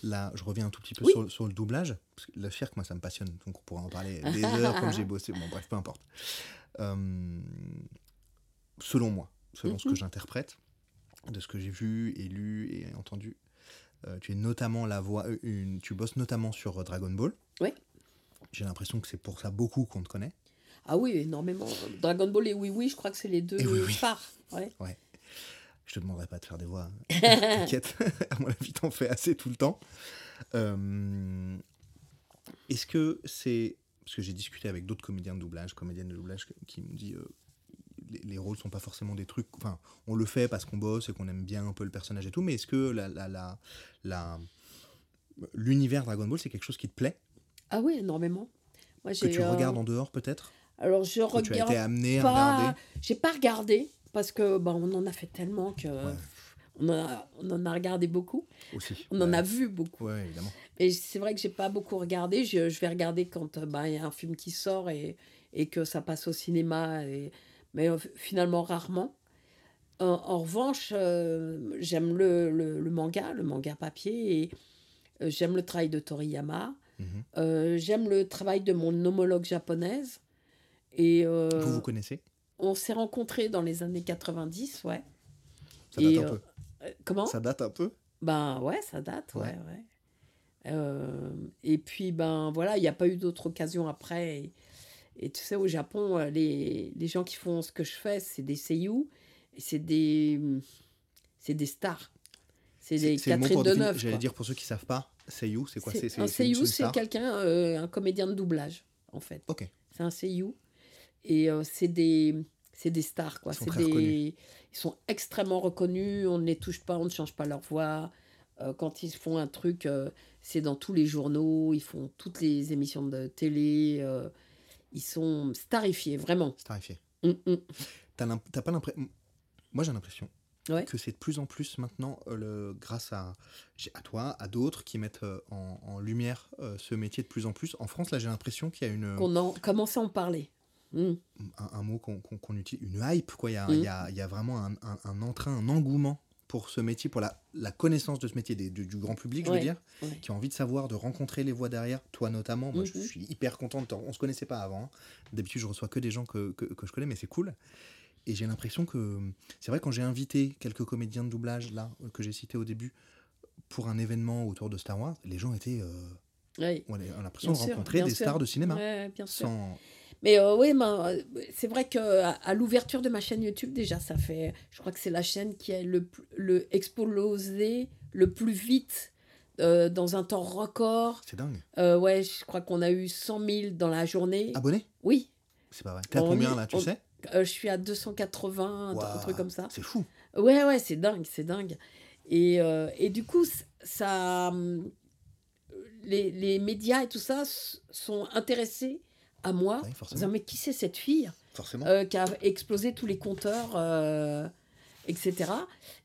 [SPEAKER 3] là, je reviens un tout petit peu
[SPEAKER 2] Oui.
[SPEAKER 3] sur, sur le doublage, parce que le cirque, moi, ça me passionne, donc on pourra en parler des heures comme j'ai bossé. Bon, bref, peu importe. Euh, selon moi, selon ce que
[SPEAKER 2] Mhm.
[SPEAKER 3] j'interprète, de ce que j'ai vu et lu et entendu, euh, tu es notamment la voix, une, tu bosses notamment sur Dragon Ball.
[SPEAKER 2] Oui.
[SPEAKER 3] J'ai l'impression que c'est pour ça beaucoup qu'on te connaît.
[SPEAKER 2] Ah oui, énormément. Dragon Ball et Oui Oui, je crois que c'est les deux
[SPEAKER 3] Oui Oui.
[SPEAKER 2] phares. Ouais.
[SPEAKER 3] Je te demanderai pas de faire des voix. T'inquiète, à mon avis, t'en fais assez tout le temps. Euh, Est-ce que c'est. Parce que j'ai discuté avec d'autres comédiens de doublage, comédiennes de doublage, qui me disent. euh, les, les rôles sont pas forcément des trucs. Enfin, on le fait parce qu'on bosse et qu'on aime bien un peu le personnage et tout, mais est-ce que la, la, la, la- l'univers Dragon Ball, c'est quelque chose qui te plaît?
[SPEAKER 2] Ah oui, énormément. Moi,
[SPEAKER 3] Que tu
[SPEAKER 2] euh,
[SPEAKER 3] regardes en dehors, peut-être?
[SPEAKER 2] Alors, je
[SPEAKER 3] Que tu as
[SPEAKER 2] regarde
[SPEAKER 3] été amené à regarder?
[SPEAKER 2] J'ai pas regardé parce que bah, on en a fait tellement que on, en a, on en a regardé beaucoup.
[SPEAKER 3] aussi
[SPEAKER 2] On en a vu beaucoup.
[SPEAKER 3] Ouais, évidemment.
[SPEAKER 2] Et c'est vrai que j'ai pas beaucoup regardé. Je, je vais regarder quand euh, bah, il y a un film qui sort et, et que ça passe au cinéma. Et, mais euh, finalement, rarement. En, en revanche, euh, j'aime le, le, le manga, le manga papier. Et euh, j'aime le travail de Toriyama.
[SPEAKER 3] Mhm.
[SPEAKER 2] Euh, j'aime le travail de mon homologue japonaise. Et
[SPEAKER 3] Vous vous connaissez?
[SPEAKER 2] On s'est rencontrés dans les années 90, ouais.
[SPEAKER 3] Ça date
[SPEAKER 2] Et,
[SPEAKER 3] un
[SPEAKER 2] euh,
[SPEAKER 3] peu.
[SPEAKER 2] Euh, Comment?
[SPEAKER 3] Ça date un peu?
[SPEAKER 2] Ben ouais, ça date, ouais,
[SPEAKER 3] Ouais.
[SPEAKER 2] ouais. Euh, et puis, ben voilà, il n'y a pas eu d'autres occasions après. Et, et tu sais, au Japon, euh, les, les gens qui font ce que je fais, c'est des seiyuu, et c'est des, c'est des stars. C'est des
[SPEAKER 3] c'est le mot
[SPEAKER 2] Catherine
[SPEAKER 3] pour définir-
[SPEAKER 2] Deneuve.
[SPEAKER 3] J'allais dire pour ceux qui savent pas, Seiyu, c'est quoi?
[SPEAKER 2] C'est- un seiyuu, c'est quelqu'un, euh, un comédien de doublage, en fait.
[SPEAKER 3] Ok.
[SPEAKER 2] C'est un seiyuu. Et euh, c'est des, c'est des stars, quoi.
[SPEAKER 3] Ils sont
[SPEAKER 2] des, ils extrêmement reconnus. On ne les touche pas, on ne change pas leur voix. Euh, quand ils font un truc, euh, c'est dans tous les journaux. Ils font toutes les émissions de télé. ils sont starifiés, vraiment.
[SPEAKER 3] Starifié.
[SPEAKER 2] Hum, hum.
[SPEAKER 3] T'as pas l'impression. Moi, j'ai l'impression
[SPEAKER 2] Ouais.
[SPEAKER 3] que c'est de plus en plus maintenant, euh, le... grâce à, à toi, à d'autres qui mettent euh, en, en lumière euh, ce métier de plus en plus. En France, là, j'ai l'impression qu'il y a une,
[SPEAKER 2] Qu'on en commence à en parler. Hum.
[SPEAKER 3] un, un mot qu'on utilise, une hype, quoi. Il y a, il y a- il y a vraiment un, un- un entrain, un engouement pour ce métier, pour la, la connaissance de ce métier des- du, du grand public, je veux dire,
[SPEAKER 2] ouais.
[SPEAKER 3] qui a envie de savoir, de rencontrer les voix derrière, toi notamment. Moi, je
[SPEAKER 2] Mhm.
[SPEAKER 3] suis hyper content On se connaissait pas avant. hein. D'habitude, je reçois que des gens que, que, que je connais, mais c'est cool. Et j'ai l'impression que. C'est vrai, quand j'ai invité quelques comédiens de doublage, là, que j'ai cités au début, pour un événement autour de Star Wars, les gens étaient. euh, on a on a l'impression de rencontrer des
[SPEAKER 2] sûr.
[SPEAKER 3] stars de cinéma.
[SPEAKER 2] Ouais, bien sûr.
[SPEAKER 3] Sans...
[SPEAKER 2] Mais euh, oui, euh, c'est vrai que à, à l'ouverture de ma chaîne YouTube, déjà, ça fait. Je crois que c'est la chaîne qui a le, le explosé le plus vite euh, dans un temps record.
[SPEAKER 3] C'est dingue.
[SPEAKER 2] Euh, ouais, je crois qu'on a eu 100 000 dans la journée.
[SPEAKER 3] Abonné
[SPEAKER 2] Oui,
[SPEAKER 3] C'est pas vrai. T'es à
[SPEAKER 2] On
[SPEAKER 3] combien là, tu
[SPEAKER 2] on-
[SPEAKER 3] sais?
[SPEAKER 2] euh, je suis à 280, un tr- un truc comme ça.
[SPEAKER 3] C'est fou.
[SPEAKER 2] Ouais, ouais, c'est dingue, c'est dingue. Et, et du coup, ça, hum, les, les médias et tout ça sont intéressés à moi.
[SPEAKER 3] Oui,
[SPEAKER 2] en
[SPEAKER 3] forcément.
[SPEAKER 2] disant, mais qui c'est cette fille euh, qui a explosé tous les compteurs, euh, etc.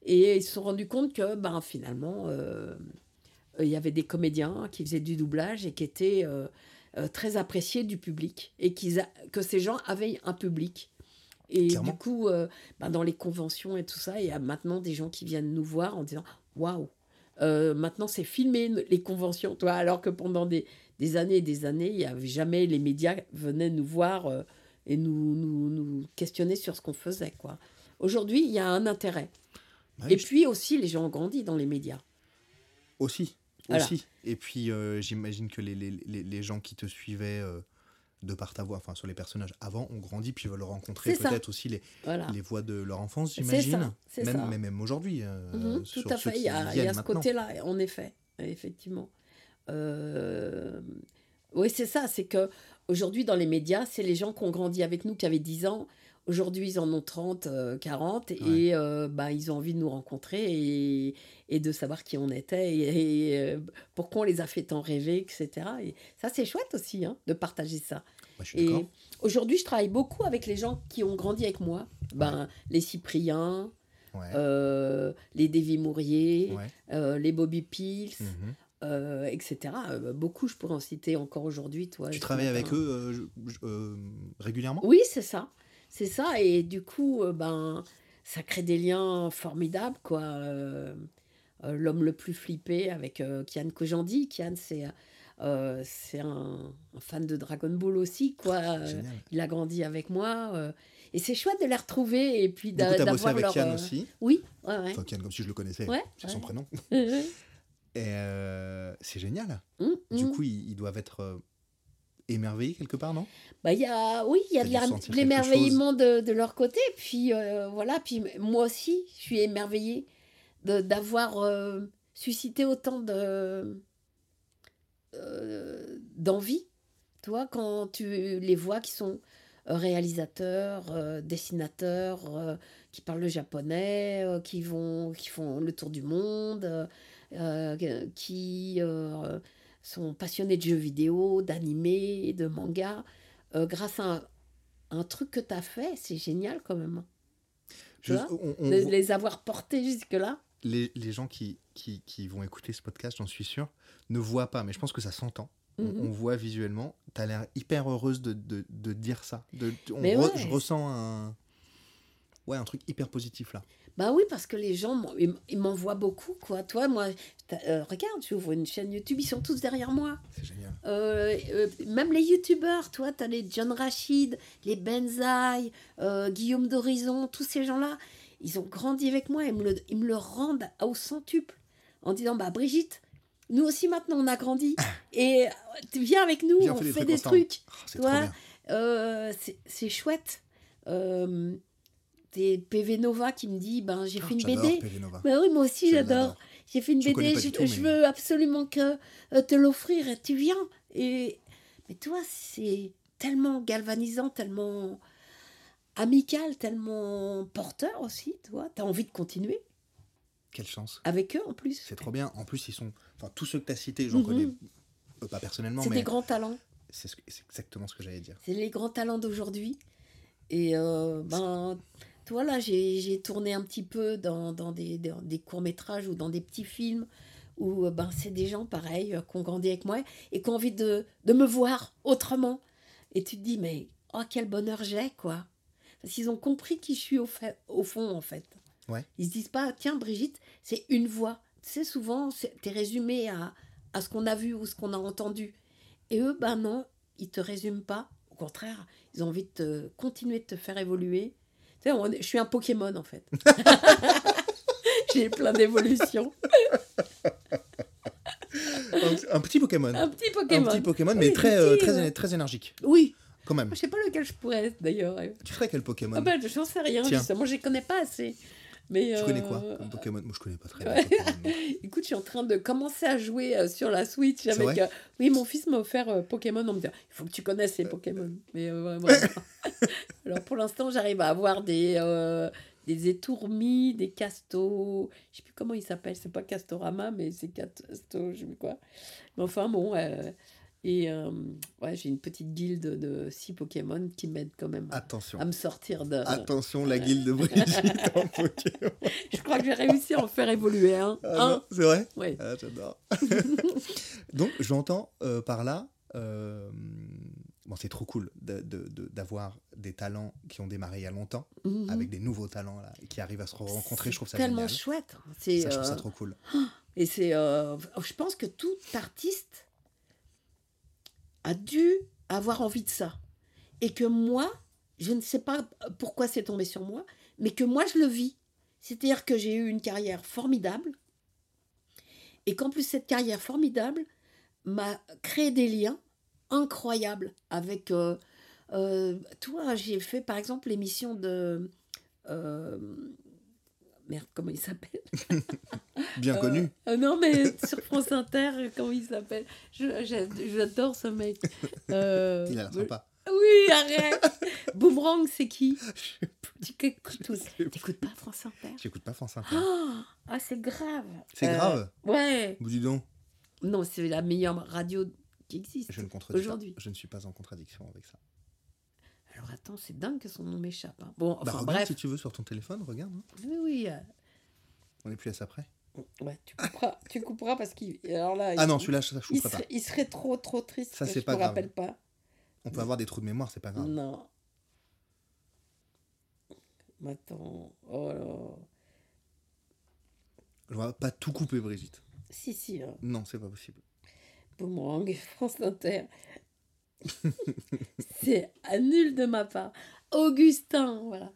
[SPEAKER 2] Et ils se sont rendus compte que ben, finalement, euh, il y avait des comédiens qui faisaient du doublage et qui étaient très appréciés du public et qu'ils a- que ces gens avaient un public. Et
[SPEAKER 3] Clairement.
[SPEAKER 2] du coup, ben, dans les conventions et tout ça, il y a maintenant des gens qui viennent nous voir en disant Waouh, maintenant c'est filmé les conventions, toi, alors que pendant des, des années et des années, il y avait jamais les médias venaient nous voir euh, et nous, nous, nous questionner sur ce qu'on faisait. quoi. Aujourd'hui, il y a un intérêt.
[SPEAKER 3] Bah oui,
[SPEAKER 2] et puis aussi, les gens ont grandi dans les médias.
[SPEAKER 3] Aussi.
[SPEAKER 2] Voilà.
[SPEAKER 3] Aussi. Et puis, euh, j'imagine que les, les, les, les gens qui te suivaient euh, de par ta voix, enfin sur les personnages avant, ont grandi, puis veulent rencontrer peut-être aussi les,
[SPEAKER 2] Voilà.
[SPEAKER 3] les voix de leur enfance, j'imagine. Même,
[SPEAKER 2] ça.
[SPEAKER 3] même, même aujourd'hui. euh,
[SPEAKER 2] Mhm, tout à fait, il y a, y a ce côté-là, en effet, effectivement. Euh, Oui, c'est ça, c'est que aujourd'hui dans les médias, c'est les gens qui ont grandi avec nous, qui avaient 10 ans. Aujourd'hui, ils en ont 30, euh, 40, et euh, bah, ils ont envie de nous rencontrer et, et de savoir qui on était et, et, euh, pourquoi on les a fait tant rêver, etc. Et ça, c'est chouette aussi, hein, de partager ça.
[SPEAKER 3] Je
[SPEAKER 2] Et aujourd'hui, je travaille beaucoup avec les gens qui ont grandi avec moi. Ben, Les Cypriens,
[SPEAKER 3] Ouais.
[SPEAKER 2] euh, les Davy Mourier, euh, les Bobby Pills. Euh, etc. Euh, beaucoup, je pourrais en citer encore aujourd'hui. Toi,
[SPEAKER 3] Tu travailles avec eux euh, régulièrement?
[SPEAKER 2] Oui, c'est ça. C'est ça. Et du coup, ben, ça crée des liens formidables, quoi. L'homme le plus flippé avec Kian Kojandi. Kian, c'est euh, c'est un, un fan de Dragon Ball aussi, quoi. Euh, il a grandi avec moi. euh, et c'est chouette de les retrouver et puis d'avoir leur.
[SPEAKER 3] Aussi?
[SPEAKER 2] Oui, ouais, ouais.
[SPEAKER 3] Enfin, Yann, comme si je le connaissais.
[SPEAKER 2] Ouais,
[SPEAKER 3] c'est son prénom. Et euh, c'est génial.
[SPEAKER 2] mhm.
[SPEAKER 3] Du coup, ils, ils doivent être euh, émerveillés quelque part, non?
[SPEAKER 2] Bah, y a, oui, il y a de l'émerveillement de, de leur côté. Puis euh, voilà, puis moi aussi, je suis émerveillée d'avoir suscité autant de d'envie. Toi, quand tu les vois qui sont réalisateurs, dessinateurs, qui parlent le japonais, qui vont, qui font le tour du monde, qui euh, sont passionnés de jeux vidéo, d'animé, de manga, euh, grâce à un, un truc que tu as fait, c'est génial quand même.
[SPEAKER 3] Je- on- on
[SPEAKER 2] les avoir portés jusque-là.
[SPEAKER 3] les, les gens qui, qui, qui vont écouter ce podcast, j'en suis sûr, ne voient pas, mais je pense que ça s'entend. On-
[SPEAKER 2] Mhm.
[SPEAKER 3] On, voit visuellement. Tu as l'air hyper heureuse de, de, de dire ça. De, on
[SPEAKER 2] Mais
[SPEAKER 3] re-
[SPEAKER 2] ouais.
[SPEAKER 3] Je ressens un, ouais, un truc hyper positif là.
[SPEAKER 2] Bah oui, parce que les gens, ils m'envoient beaucoup, quoi. Toi, moi, euh, regarde, j'ouvre une chaîne YouTube, ils sont tous derrière moi.
[SPEAKER 3] C'est génial.
[SPEAKER 2] Euh, euh, même les youtubeurs, toi, t'as les John Rachid, les Benzaï, euh, Guillaume d'Horizon, tous ces gens-là, ils ont grandi avec moi, ils me le, ils me le rendent au centuple en disant Bah Brigitte, nous aussi maintenant on a grandi et tu viens avec nous,
[SPEAKER 3] Viens,
[SPEAKER 2] on
[SPEAKER 3] fait des trucs
[SPEAKER 2] des trucs.
[SPEAKER 3] C'est
[SPEAKER 2] c'est chouette. Des PV Nova qui me dit ben, J'ai
[SPEAKER 3] Ah,
[SPEAKER 2] fait une BD.
[SPEAKER 3] PV Nova.
[SPEAKER 2] Ben oui, moi aussi j'adore. J'ai fait une
[SPEAKER 3] Je
[SPEAKER 2] BD, je,
[SPEAKER 3] du tout,
[SPEAKER 2] je
[SPEAKER 3] mais-
[SPEAKER 2] veux absolument que euh, te l'offrir et tu viens. Et mais toi, c'est tellement galvanisant, tellement amical, tellement porteur aussi, toi. T'as envie de continuer
[SPEAKER 3] Quelle chance.
[SPEAKER 2] avec eux en plus.
[SPEAKER 3] C'est trop bien. En plus, ils sont. Enfin, tous ceux que tu as cités, j'en
[SPEAKER 2] Mhm.
[SPEAKER 3] connais euh, pas personnellement,
[SPEAKER 2] C'est
[SPEAKER 3] mais
[SPEAKER 2] des grands talents.
[SPEAKER 3] c'est ce que- c'est exactement ce que j'allais dire.
[SPEAKER 2] C'est les grands talents d'aujourd'hui. Et euh, ben, toi là, j'ai tourné un petit peu dans, dans des, dans des courts-métrages ou dans des petits films où euh, ben, c'est des gens pareils euh, qui ont grandi avec moi et qui ont envie de, de me voir autrement. Et tu te dis, mais oh, quel bonheur j'ai, quoi. Parce qu'ils ont compris qui je suis au, fait, au fond, en fait.
[SPEAKER 3] Ouais.
[SPEAKER 2] Ils se disent pas, tiens, Brigitte, c'est une voix. Tu sais, souvent, c'est- t'es résumé à, à ce qu'on a vu ou ce qu'on a entendu. Et eux, ben non, ils te résument pas. Au contraire, ils ont envie de te, continuer de te faire évoluer. Tu sais, on je suis un Pokémon, en fait. J'ai plein d'évolutions.
[SPEAKER 3] un, un petit Pokémon.
[SPEAKER 2] Un petit
[SPEAKER 3] Un
[SPEAKER 2] Pokémon.
[SPEAKER 3] petit Pokémon,
[SPEAKER 2] Oui,
[SPEAKER 3] mais très, euh,
[SPEAKER 2] petit,
[SPEAKER 3] très,
[SPEAKER 2] euh.
[SPEAKER 3] très énergique,
[SPEAKER 2] Oui,
[SPEAKER 3] quand même.
[SPEAKER 2] je sais pas lequel je pourrais être, d'ailleurs.
[SPEAKER 3] Tu ferais quel Pokémon?
[SPEAKER 2] Ah ben, j'en sais rien,
[SPEAKER 3] Tiens.
[SPEAKER 2] justement, je les connais pas assez. Mais,
[SPEAKER 3] Tu connais
[SPEAKER 2] euh,
[SPEAKER 3] quoi comme Pokémon? Moi, je connais pas très bien.
[SPEAKER 2] Écoute, je suis en train de commencer à jouer euh, sur la Switch avec. euh, oui, mon fils m'a offert Pokémon en me disant il faut que tu connaisses les Pokémon. Mais voilà. Alors pour l'instant, j'arrive à avoir des, des étourmis, des castos. Je sais plus comment ils s'appellent. C'est pas Castorama, mais c'est Casto, je sais plus quoi. Mais enfin, bon. euh, et euh, ouais, j'ai une petite guilde de six Pokémon qui m'aide quand même à,
[SPEAKER 3] Attention.
[SPEAKER 2] à me sortir de.
[SPEAKER 3] Attention, la guilde de Brigitte en Pokémon.
[SPEAKER 2] Je crois que j'ai réussi à en faire évoluer un.
[SPEAKER 3] Ah
[SPEAKER 2] un.
[SPEAKER 3] c'est vrai?
[SPEAKER 2] Ouais.
[SPEAKER 3] Ah, j'adore. Donc, j'entends euh, par là, euh, bon, c'est trop cool de- de- de- d'avoir des talents qui ont démarré il y a longtemps,
[SPEAKER 2] Mhm.
[SPEAKER 3] avec des nouveaux talents là, qui arrivent à se rencontrer. Je trouve ça
[SPEAKER 2] tellement
[SPEAKER 3] génial.
[SPEAKER 2] chouette.
[SPEAKER 3] Ça, je trouve ça trop cool.
[SPEAKER 2] Et c'est. je pense que tout artiste a dû avoir envie de ça. Et que moi, je ne sais pas pourquoi c'est tombé sur moi, mais que moi, je le vis. C'est-à-dire que j'ai eu une carrière formidable. Et qu'en plus, cette carrière formidable m'a créé des liens incroyables avec. Euh, euh, toi, j'ai fait par exemple l'émission de. euh, merde, comment il s'appelle
[SPEAKER 3] Bien connu.
[SPEAKER 2] Euh, non, mais sur France Inter, comment il s'appelle J'adore ce mec. Euh,
[SPEAKER 3] Il a l'air sympa.
[SPEAKER 2] Oui, arrête Boomerang, c'est qui Tu écoutes tous. T'écoutes pas France Inter
[SPEAKER 3] J'écoute pas France Inter.
[SPEAKER 2] Ah, ah, c'est grave.
[SPEAKER 3] C'est
[SPEAKER 2] Euh,
[SPEAKER 3] grave.
[SPEAKER 2] Ouais.
[SPEAKER 3] Vous dis donc.
[SPEAKER 2] Non, c'est la meilleure radio qui existe. Aujourd'hui.
[SPEAKER 3] Je ne suis pas en contradiction avec ça.
[SPEAKER 2] Alors attends, c'est dingue que son nom m'échappe. hein. Bon,
[SPEAKER 3] bah, regarde
[SPEAKER 2] bref.
[SPEAKER 3] si tu veux sur ton téléphone, regarde. hein.
[SPEAKER 2] Oui, oui. euh,
[SPEAKER 3] On est plus à ça près.
[SPEAKER 2] Ouais, tu couperas, tu couperas parce qu'il. Alors là,
[SPEAKER 3] Ah
[SPEAKER 2] il-
[SPEAKER 3] non, celui-là, ça, je
[SPEAKER 2] il
[SPEAKER 3] ne ferai pas.
[SPEAKER 2] serait, il serait trop, trop triste.
[SPEAKER 3] Ça, c'est
[SPEAKER 2] je
[SPEAKER 3] pas
[SPEAKER 2] me
[SPEAKER 3] grave.
[SPEAKER 2] rappelle pas.
[SPEAKER 3] On peut avoir des trous de mémoire, c'est pas grave.
[SPEAKER 2] Non. Attends. Oh là.
[SPEAKER 3] On va pas tout couper, Brigitte.
[SPEAKER 2] Si, si. hein.
[SPEAKER 3] Non, c'est pas possible.
[SPEAKER 2] Boomerang, France Inter. c'est nul de ma part. Augustin, voilà.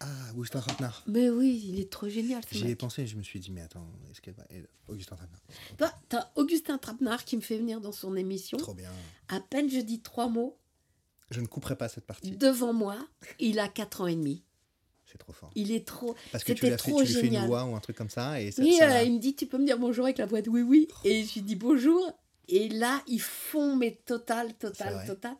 [SPEAKER 3] Ah, Augustin Trapenard.
[SPEAKER 2] Mais oui, il est trop génial
[SPEAKER 3] J'y ai pensé, je me suis dit, mais attends, est-ce qu'elle va. Augustin Trapenard.
[SPEAKER 2] Toi, t'as Augustin Trapenard qui me fait venir dans son émission.
[SPEAKER 3] Trop bien.
[SPEAKER 2] À peine je dis trois mots,
[SPEAKER 3] Je ne couperai pas cette partie.
[SPEAKER 2] devant moi, il a quatre ans et demi.
[SPEAKER 3] C'est trop fort.
[SPEAKER 2] Il est trop.
[SPEAKER 3] Parce que tu, l'as fait, tu lui fais une voix ou un truc comme ça. Et ça,
[SPEAKER 2] Oui,
[SPEAKER 3] ça
[SPEAKER 2] euh, il me dit Tu peux me dire bonjour avec la voix de oui, oui. Et je lui dis bonjour. Et là, ils font, mais total, total, total.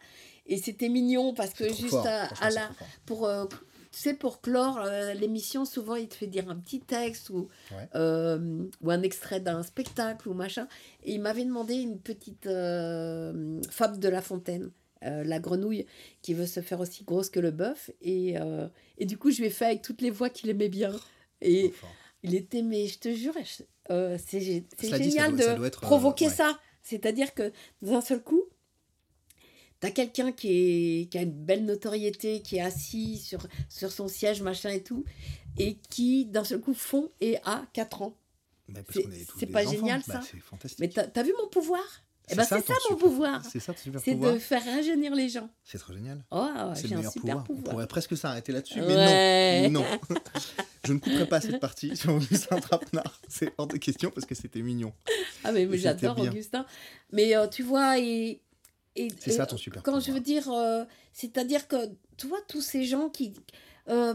[SPEAKER 2] Et c'était mignon parce que juste
[SPEAKER 3] fort.
[SPEAKER 2] à, la. Pour, euh, tu sais, pour clore euh, l'émission, souvent, il te fait dire un petit texte ou,
[SPEAKER 3] Ouais.
[SPEAKER 2] euh, ou un extrait d'un spectacle ou machin. Et il m'avait demandé une petite euh, fable de La Fontaine. la grenouille qui veut se faire aussi grosse que le bœuf et, et du coup je lui ai fait avec toutes les voix qu'il aimait bien et il était, mais je te jure, c'est
[SPEAKER 3] dit, ça
[SPEAKER 2] génial
[SPEAKER 3] doit- ça
[SPEAKER 2] de
[SPEAKER 3] être,
[SPEAKER 2] provoquer
[SPEAKER 3] ouais.
[SPEAKER 2] ça. C'est-à-dire que d'un seul coup, tu as quelqu'un qui, est, qui a une belle notoriété, qui est assis sur, sur son siège, machin et tout, et qui d'un seul coup fond et a 4 ans.
[SPEAKER 3] Bah,
[SPEAKER 2] C'est- pas
[SPEAKER 3] enfants.
[SPEAKER 2] génial,
[SPEAKER 3] Bah,
[SPEAKER 2] ça. Mais t'as as vu mon pouvoir? Eh ben, c'est ça, mon
[SPEAKER 3] super-
[SPEAKER 2] pouvoir.
[SPEAKER 3] C'est ça ton super
[SPEAKER 2] C'est
[SPEAKER 3] pouvoir.
[SPEAKER 2] de faire rajeunir les gens.
[SPEAKER 3] C'est trop génial.
[SPEAKER 2] Oh,
[SPEAKER 3] C'est
[SPEAKER 2] j'ai un super
[SPEAKER 3] pouvoir. On pourrait presque s'arrêter là-dessus,
[SPEAKER 2] Ouais.
[SPEAKER 3] mais non. Non. Je ne couperai pas cette partie sur Augustin Trapenard. C'est hors de question parce que c'était mignon.
[SPEAKER 2] Ah, mais, j'adore. Augustin. Mais euh, tu vois, et. et
[SPEAKER 3] C'est ça ton super
[SPEAKER 2] Quand
[SPEAKER 3] pouvoir.
[SPEAKER 2] je veux dire, euh, c'est-à-dire que, tu vois, tous ces gens qui. Euh,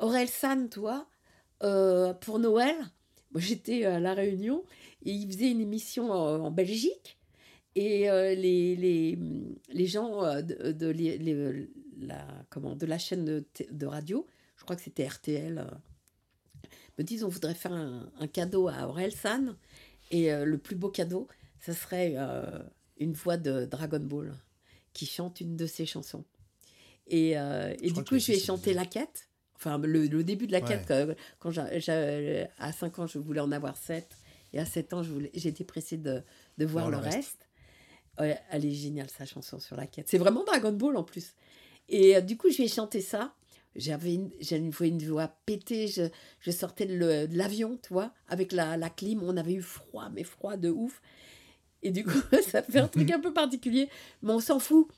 [SPEAKER 2] Aurel San, toi, euh, pour Noël, j'étais à La Réunion et il faisait une émission en, en Belgique. Et euh, les, les, les gens euh, de, de, les- les- la, comment, de la chaîne de, de radio, je crois que c'était RTL, euh, me disent on voudrait faire un, un cadeau à Aurel San. Et euh, le plus beau cadeau, ça serait une voix de Dragon Ball qui chante une de ses chansons. Et, et du coup, je chanté
[SPEAKER 3] oui.
[SPEAKER 2] la quête. Enfin, le, le début de la
[SPEAKER 3] Ouais.
[SPEAKER 2] quête, quand, quand à 5 ans, je voulais en avoir 7. Et à 7 ans, j'étais pressée de, de voir le
[SPEAKER 3] le
[SPEAKER 2] reste.
[SPEAKER 3] reste.
[SPEAKER 2] Ouais, elle est géniale, sa chanson sur la quête. C'est vraiment Dragon Ball en plus. Et euh, du coup, je lui ai chanté ça. J'avais une, une, voix- une voix pétée. Je, je sortais de l'avion, tu vois, avec la, la clim. On avait eu froid, mais froid de ouf. Et du coup, ça fait un truc un peu particulier. Mais on s'en fout.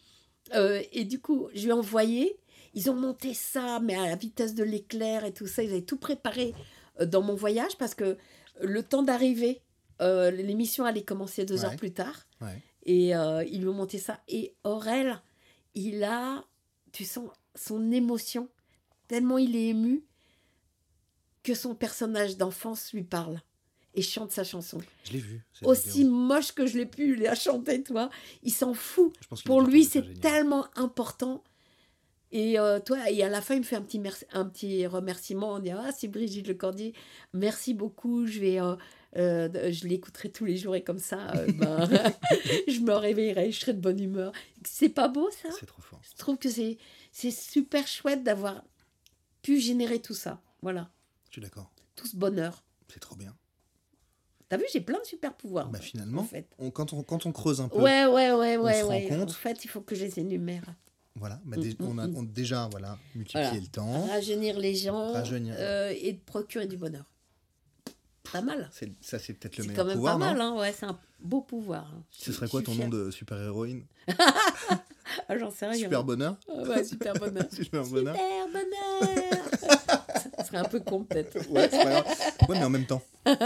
[SPEAKER 2] Euh, et du coup, je lui ai envoyé. Ils ont monté ça, mais à la vitesse de l'éclair et tout ça. Ils avaient tout préparé euh, dans mon voyage parce que le temps d'arriver, euh, l'émission allait commencer deux
[SPEAKER 3] Ouais.
[SPEAKER 2] heures plus tard.
[SPEAKER 3] Ouais.
[SPEAKER 2] Et euh, ils lui ont monté ça. Et Aurel, il a, tu sens son émotion, tellement il est ému que son personnage d'enfance lui parle et chante sa chanson.
[SPEAKER 3] Je l'ai vu.
[SPEAKER 2] Aussi
[SPEAKER 3] vidéo.
[SPEAKER 2] moche que je l'ai pu la chanter, toi, il s'en fout. Pour
[SPEAKER 3] a
[SPEAKER 2] lui, c'est tellement important. Et euh, toi, et à la fin, il me fait un petit, merci- un petit remerciement. On dit Ah, c'est Brigitte Lecordier, merci beaucoup. Je vais, euh, euh, je l'écouterai tous les jours et comme ça, ben, je me réveillerai, je serai de bonne humeur. C'est pas beau ça?
[SPEAKER 3] C'est trop fort.
[SPEAKER 2] Je trouve que c'est c'est super chouette d'avoir pu générer tout ça. Voilà,
[SPEAKER 3] Je suis d'accord.
[SPEAKER 2] tout ce bonheur.
[SPEAKER 3] C'est trop bien.
[SPEAKER 2] T'as vu, j'ai plein de super pouvoirs.
[SPEAKER 3] Bah, finalement,
[SPEAKER 2] en fait.
[SPEAKER 3] on- quand, on, quand on creuse un peu,
[SPEAKER 2] Ouais, ouais, ouais,
[SPEAKER 3] on
[SPEAKER 2] ouais,
[SPEAKER 3] se rend
[SPEAKER 2] ouais. En
[SPEAKER 3] compte.
[SPEAKER 2] fait, il faut que je les énumère.
[SPEAKER 3] Voilà, bah, on a
[SPEAKER 2] mm.
[SPEAKER 3] déjà voilà, multiplié
[SPEAKER 2] Voilà.
[SPEAKER 3] le temps.
[SPEAKER 2] rajeunir les gens
[SPEAKER 3] Rajeunir.
[SPEAKER 2] euh, et de procurer du bonheur. Pas mal.
[SPEAKER 3] C'est- Ça, c'est peut-être le
[SPEAKER 2] C'est
[SPEAKER 3] meilleur
[SPEAKER 2] quand même
[SPEAKER 3] pouvoir,
[SPEAKER 2] pas mal, hein, ouais, c'est un beau pouvoir. hein.
[SPEAKER 3] Ce serait quoi ton
[SPEAKER 2] fière.
[SPEAKER 3] nom de super-héroïne?
[SPEAKER 2] Ah, j'en sais rien.
[SPEAKER 3] Super bonheur
[SPEAKER 2] Ah ouais, super bonheur.
[SPEAKER 3] Super bonheur
[SPEAKER 2] super bonheur. Ça, ça serait un peu con peut-être.
[SPEAKER 3] Ouais, c'est pas grave. Ouais, mais en même temps, c'est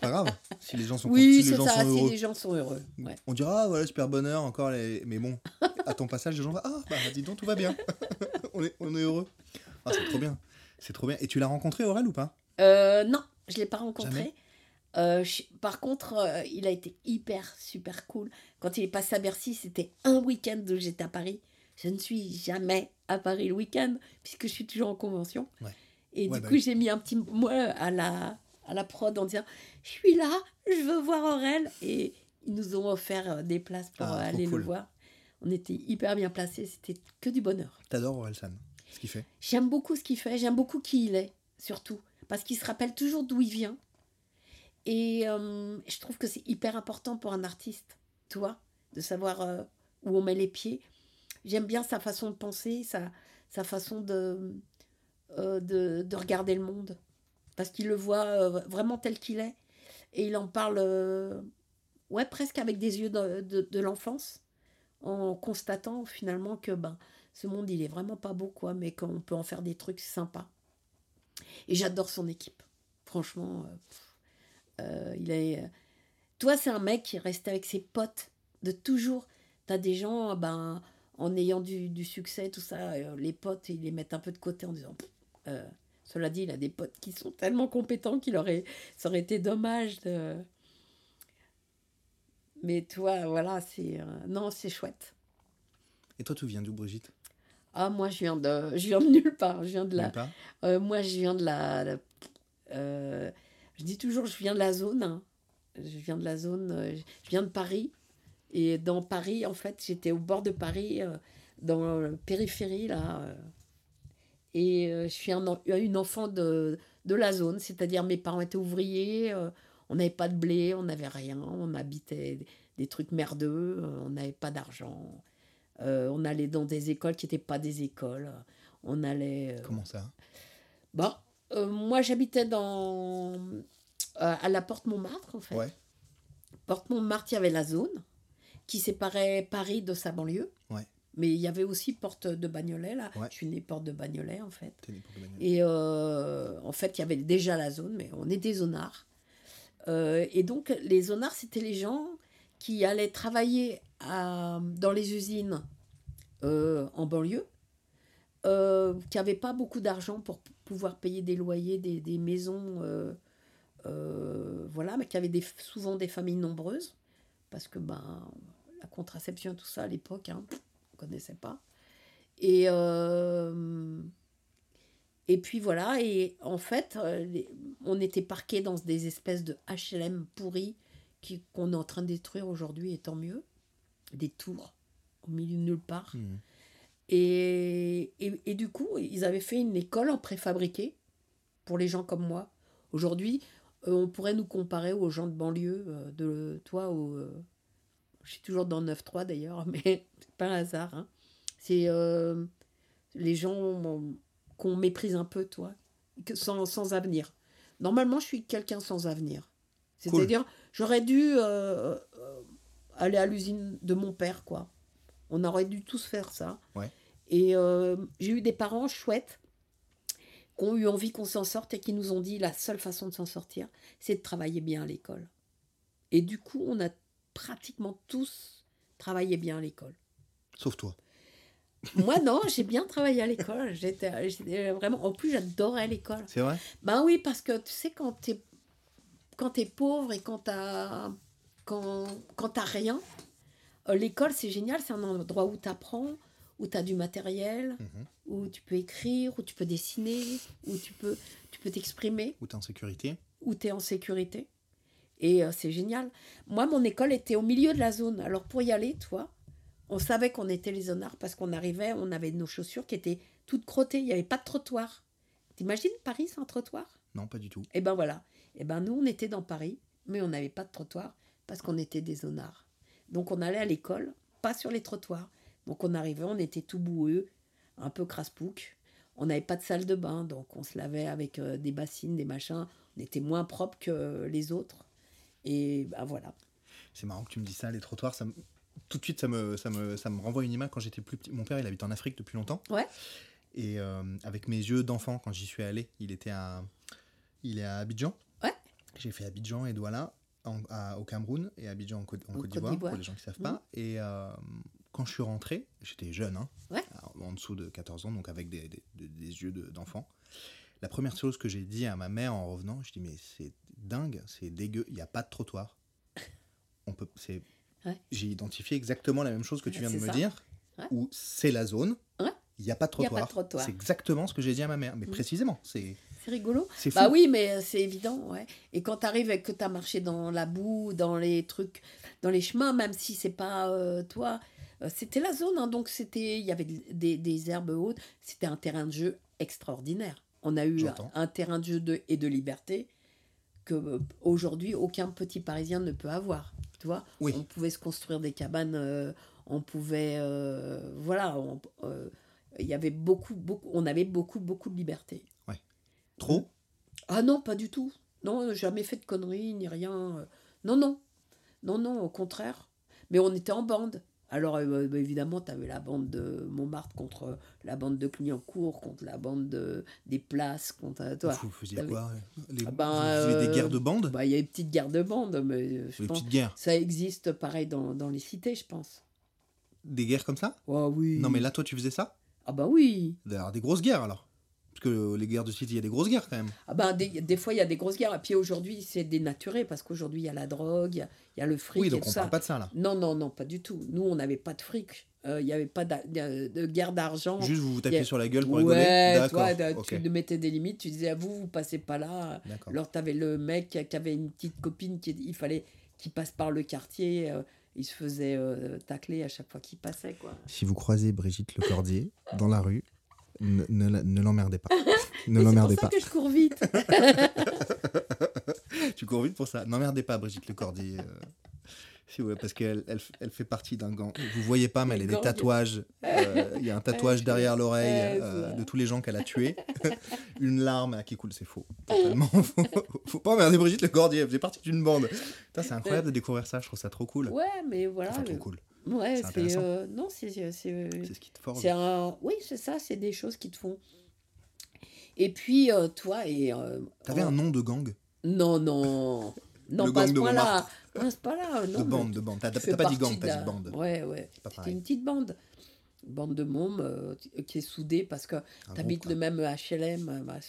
[SPEAKER 3] pas grave. Si les gens sont,
[SPEAKER 2] Oui,
[SPEAKER 3] si les gens
[SPEAKER 2] ça,
[SPEAKER 3] sont
[SPEAKER 2] si
[SPEAKER 3] heureux,
[SPEAKER 2] les gens sont heureux. Ouais.
[SPEAKER 3] on dira, ah voilà, super bonheur, encore les. Mais bon, à ton passage, les gens vont, ah bah dis donc, tout va bien. on, est, on est heureux. Ah, c'est trop bien. C'est trop bien. Et tu l'as rencontré, Aurel, ou pas?
[SPEAKER 2] Euh, non, je ne l'ai pas rencontré. Euh, je- par contre, euh, il a été hyper, super cool. Quand il est passé à Bercy, c'était un week-end où j'étais à Paris. Je ne suis jamais à Paris le week-end, puisque je suis toujours en convention.
[SPEAKER 3] Ouais.
[SPEAKER 2] Et
[SPEAKER 3] Ouais,
[SPEAKER 2] du
[SPEAKER 3] bah
[SPEAKER 2] coup,
[SPEAKER 3] oui.
[SPEAKER 2] j'ai mis un petit mot à la, à la prod en disant Je suis là, je veux voir Aurel. Et ils nous ont offert euh, des places pour
[SPEAKER 3] Ah,
[SPEAKER 2] euh, aller
[SPEAKER 3] cool.
[SPEAKER 2] le voir. On était hyper bien placés, c'était que du bonheur.
[SPEAKER 3] T'adores Aurel San, ce qu'il fait.
[SPEAKER 2] J'aime beaucoup ce qu'il fait, j'aime beaucoup qui il est, surtout. Parce qu'il se rappelle toujours d'où il vient. Et euh, je trouve que c'est hyper important pour un artiste, tu vois, de savoir euh, où on met les pieds. J'aime bien sa façon de penser, sa, sa façon de, euh, de, de regarder le monde. Parce qu'il le voit euh, vraiment tel qu'il est. Et il en parle, euh, ouais, presque avec des yeux de, de, l'enfance, en constatant finalement que ben, ce monde, il est vraiment pas beau, quoi, mais qu'on peut en faire des trucs sympas. Et j'adore son équipe. Franchement, il est. Toi, c'est un mec qui est resté avec ses potes de toujours. T'as des gens, ben, en ayant du, du succès, tout ça, les potes, ils les mettent un peu de côté en disant. Euh, cela dit, il a des potes qui sont tellement compétents qu'il aurait, ça aurait été dommage de. Mais toi, voilà, c'est. euh, non, c'est chouette.
[SPEAKER 3] Et toi, tu viens d'où, Brigitte?
[SPEAKER 2] Ah, moi, je viens de, je viens de nulle part. Je viens de la, euh, moi, je viens de la. la- euh, je dis toujours, je viens de la zone. hein. Je viens de la zone. je viens de Paris. Et dans Paris, en fait, j'étais au bord de Paris, dans la périphérie, là. Euh, et euh, je suis un en- une enfant de, de la zone, c'est-à-dire mes parents étaient ouvriers, euh, on n'avait pas de blé, on n'avait rien, on habitait des, trucs merdeux, euh, on n'avait pas d'argent. Euh, on allait dans des écoles qui n'étaient pas des écoles. On allait. euh,
[SPEAKER 3] Comment ça?
[SPEAKER 2] Bon, euh, moi j'habitais dans euh, à la Porte Montmartre en fait.
[SPEAKER 3] Ouais.
[SPEAKER 2] Porte Montmartre, il y avait la zone qui séparait Paris de sa banlieue. Mais il y avait aussi Porte de Bagnolet là.
[SPEAKER 3] Ouais.
[SPEAKER 2] Je suis née Porte de Bagnolet en fait.
[SPEAKER 3] Né pour Emmanuel.
[SPEAKER 2] Et euh, en fait, il y avait déjà la zone, mais on est des zonards. Euh, et donc, les zonards, c'était les gens qui allaient travailler à- dans les usines euh, en banlieue, qui n'avaient pas beaucoup d'argent pour pouvoir payer des loyers, des, des maisons, voilà, mais qui avaient des, souvent des familles nombreuses, parce que ben, la contraception, tout ça, à l'époque, hein, connaissait pas. Et, euh, et puis voilà, et en fait, euh, on était parqués dans des espèces de HLM pourris qu'on est en train de détruire aujourd'hui, et tant mieux. Des tours au milieu de nulle part.
[SPEAKER 3] Mhm.
[SPEAKER 2] Et, et, et du coup, ils avaient fait une école en préfabriqué pour les gens comme moi. Aujourd'hui, euh, on pourrait nous comparer aux gens de banlieue, de toi, au, je suis toujours dans 9-3 d'ailleurs, mais c'est pas un hasard. hein. C'est euh, les gens qu'on méprise un peu, toi, que sans, sans avenir. Normalement, je suis quelqu'un sans avenir.
[SPEAKER 3] Cool.
[SPEAKER 2] C'est-à-dire, j'aurais dû euh, euh, aller à l'usine de mon père, quoi. On aurait dû tous faire ça.
[SPEAKER 3] Ouais.
[SPEAKER 2] Et euh, j'ai eu des parents chouettes qui ont eu envie qu'on s'en sorte et qui nous ont dit la seule façon de s'en sortir, c'est de travailler bien à l'école. Et du coup, on a pratiquement tous travaillé bien à l'école.
[SPEAKER 3] Sauf toi.
[SPEAKER 2] Moi, non, j'ai bien travaillé à l'école. J'étais j'étais vraiment. En plus, j'adorais l'école.
[SPEAKER 3] C'est vrai?
[SPEAKER 2] Ben oui, parce que tu sais, quand t'es quand t'es pauvre et quand t'as quand, quand t'as rien, euh, l'école c'est génial, c'est un endroit où t'apprends, où t'as du matériel,
[SPEAKER 3] Mhm.
[SPEAKER 2] où tu peux écrire, où tu peux dessiner, où tu peux tu peux t'exprimer,
[SPEAKER 3] Ou t'es en sécurité?
[SPEAKER 2] Où tu es en sécurité. Et euh, c'est génial. Moi, mon école était au milieu de la zone. Alors pour y aller, toi, on savait qu'on était les zonards parce qu'on arrivait, on avait nos chaussures qui étaient toutes crottées, il n'y avait pas de trottoir. T'imagines Paris sans trottoir?
[SPEAKER 3] Non, pas du tout.
[SPEAKER 2] et ben voilà. Et ben nous, on était dans Paris, mais on n'avait pas de trottoir parce qu'on était des zonards. Donc on allait à l'école, pas sur les trottoirs. Donc on arrivait, on était tout boueux, un peu craspouc. On n'avait pas de salle de bain, donc on se lavait avec euh, des bassines, des machins. On était moins propre que les autres. Et ben voilà.
[SPEAKER 3] C'est marrant que tu me dis ça, les trottoirs, ça me- tout de suite ça me, ça, me, ça me renvoie une image quand j'étais plus petit. Mon père il habite en Afrique depuis longtemps.
[SPEAKER 2] Ouais.
[SPEAKER 3] Et euh, avec mes yeux d'enfant, quand j'y suis allé, il était à, il est à Abidjan.
[SPEAKER 2] Ouais.
[SPEAKER 3] J'ai fait Abidjan et Douala en- à- au Cameroun et Abidjan en Côte, en d'Ivoire, pour les gens qui ne savent pas. Et euh, quand je suis rentré, j'étais jeune, hein,
[SPEAKER 2] Ouais.
[SPEAKER 3] En dessous de 14 ans, donc avec des, des- yeux de- d'enfant. La première chose que j'ai dit à ma mère en revenant, je dis mais c'est dingue, c'est dégueu, il n'y a pas de trottoir. On peut, c'est,
[SPEAKER 2] Ouais.
[SPEAKER 3] j'ai identifié exactement la même chose que tu viens de me dire,
[SPEAKER 2] Ouais.
[SPEAKER 3] où c'est la zone,
[SPEAKER 2] Ouais.
[SPEAKER 3] il n'y a pas de
[SPEAKER 2] Il y a pas
[SPEAKER 3] trottoir.
[SPEAKER 2] de trottoir.
[SPEAKER 3] C'est exactement ce que j'ai dit à ma mère, mais
[SPEAKER 2] Mm.
[SPEAKER 3] précisément, c'est,
[SPEAKER 2] C'est rigolo. Bah oui, mais euh, c'est évident, ouais. Et quand tu arrives et que tu as marché dans la boue, dans les trucs, dans les chemins, même si c'est pas euh, toi, euh, c'était la zone, hein, donc c'était, il y avait des, des herbes hautes, c'était un terrain de jeu extraordinaire. On a eu un terrain de jeu de, et de liberté que euh, aujourd'hui aucun petit Parisien ne peut avoir. Tu vois,
[SPEAKER 3] Oui.
[SPEAKER 2] on pouvait se construire des cabanes, euh, on pouvait, euh, voilà, on- euh, il y avait beaucoup, beaucoup, on avait beaucoup, beaucoup de liberté.
[SPEAKER 3] trop?
[SPEAKER 2] Ah non, pas du tout. Non, jamais fait de conneries, ni rien. Non, non. Non, non, au contraire. Mais on était en bande. Alors, euh, bah, évidemment, tu avais la bande de Montmartre contre la bande de Clignancourt, contre la bande de, des places, contre euh, toi.
[SPEAKER 3] Vous faisiez quoi les,
[SPEAKER 2] Ah ben,
[SPEAKER 3] Vous faisiez des
[SPEAKER 2] euh,
[SPEAKER 3] guerres de bandes?
[SPEAKER 2] Bah, Il y a une petite guerre de bande, mais euh, je
[SPEAKER 3] Des
[SPEAKER 2] pense
[SPEAKER 3] petites guerres
[SPEAKER 2] ça existe pareil dans, dans les cités, je pense.
[SPEAKER 3] Des guerres comme ça?
[SPEAKER 2] Ah oui.
[SPEAKER 3] Non mais là toi tu faisais ça?
[SPEAKER 2] Ah bah oui.
[SPEAKER 3] D'ailleurs des grosses guerres alors que les guerres de city, il y a des grosses guerres quand même.
[SPEAKER 2] Ah ben, des, des fois, il y a des grosses guerres. Et puis aujourd'hui, c'est dénaturé parce qu'aujourd'hui, il y a la drogue, il y a- il y a le fric
[SPEAKER 3] Oui,
[SPEAKER 2] et
[SPEAKER 3] donc
[SPEAKER 2] tout
[SPEAKER 3] on
[SPEAKER 2] ça.
[SPEAKER 3] parle pas de ça là.
[SPEAKER 2] Non, non, non, pas du tout. Nous, on n'avait pas de fric. Euh, Il n'y avait pas de, de guerre d'argent.
[SPEAKER 3] Juste vous vous tapiez
[SPEAKER 2] a-
[SPEAKER 3] sur la gueule pour rigoler
[SPEAKER 2] Ouais,
[SPEAKER 3] D'accord.
[SPEAKER 2] toi, tu mettais des limites. Tu disais à vous, vous passez pas là.
[SPEAKER 3] D'accord.
[SPEAKER 2] Alors, tu avais le mec qui avait une petite copine qui il fallait qu'il passe par le quartier. euh, il se faisait euh, tacler à chaque fois qu'il passait, quoi.
[SPEAKER 3] Si vous croisez Brigitte Lecordier dans la rue, ne, ne l'emmerdez pas. ne
[SPEAKER 2] Mais c'est
[SPEAKER 3] l'emmerdez
[SPEAKER 2] pour ça
[SPEAKER 3] pas.
[SPEAKER 2] que je cours vite.
[SPEAKER 3] Tu cours vite pour ça. N'emmerdez pas Brigitte Lecordier. euh, parce qu'elle elle, elle fait partie d'un gang. Vous voyez pas, mais elle a des tatouages. euh, Il y a un tatouage
[SPEAKER 2] Ouais,
[SPEAKER 3] derrière l'oreille euh,
[SPEAKER 2] c'est
[SPEAKER 3] de tous les gens qu'elle a tués. Une larme qui coule, c'est faux. Totalement faux. Faut pas emmerder Brigitte Lecordier. Elle faisait partie d'une bande. C'est incroyable de découvrir ça. Je trouve ça trop cool.
[SPEAKER 2] Ouais, mais voilà.
[SPEAKER 3] Enfin, trop cool.
[SPEAKER 2] Ouais,
[SPEAKER 3] C'est
[SPEAKER 2] euh, non, c'est. c'est- c'est-
[SPEAKER 3] C'est ce qui te forge.
[SPEAKER 2] C'est un... Oui, c'est ça, c'est des choses qui te font. Et puis, euh, toi, et. euh,
[SPEAKER 3] T'avais un nom de gang?
[SPEAKER 2] Non, non. Non,
[SPEAKER 3] Le
[SPEAKER 2] pas
[SPEAKER 3] gang
[SPEAKER 2] ce
[SPEAKER 3] de
[SPEAKER 2] point-là.
[SPEAKER 3] Montmartre.
[SPEAKER 2] Pas à ce point-là. non,
[SPEAKER 3] De bande, de bande. T'as pas dit gang, t'as dit bande.
[SPEAKER 2] Ouais, ouais. C'était une petite bande. Bande de mômes euh, qui est soudée parce que
[SPEAKER 3] Un
[SPEAKER 2] tu habites
[SPEAKER 3] groupe,
[SPEAKER 2] le même HLM. euh,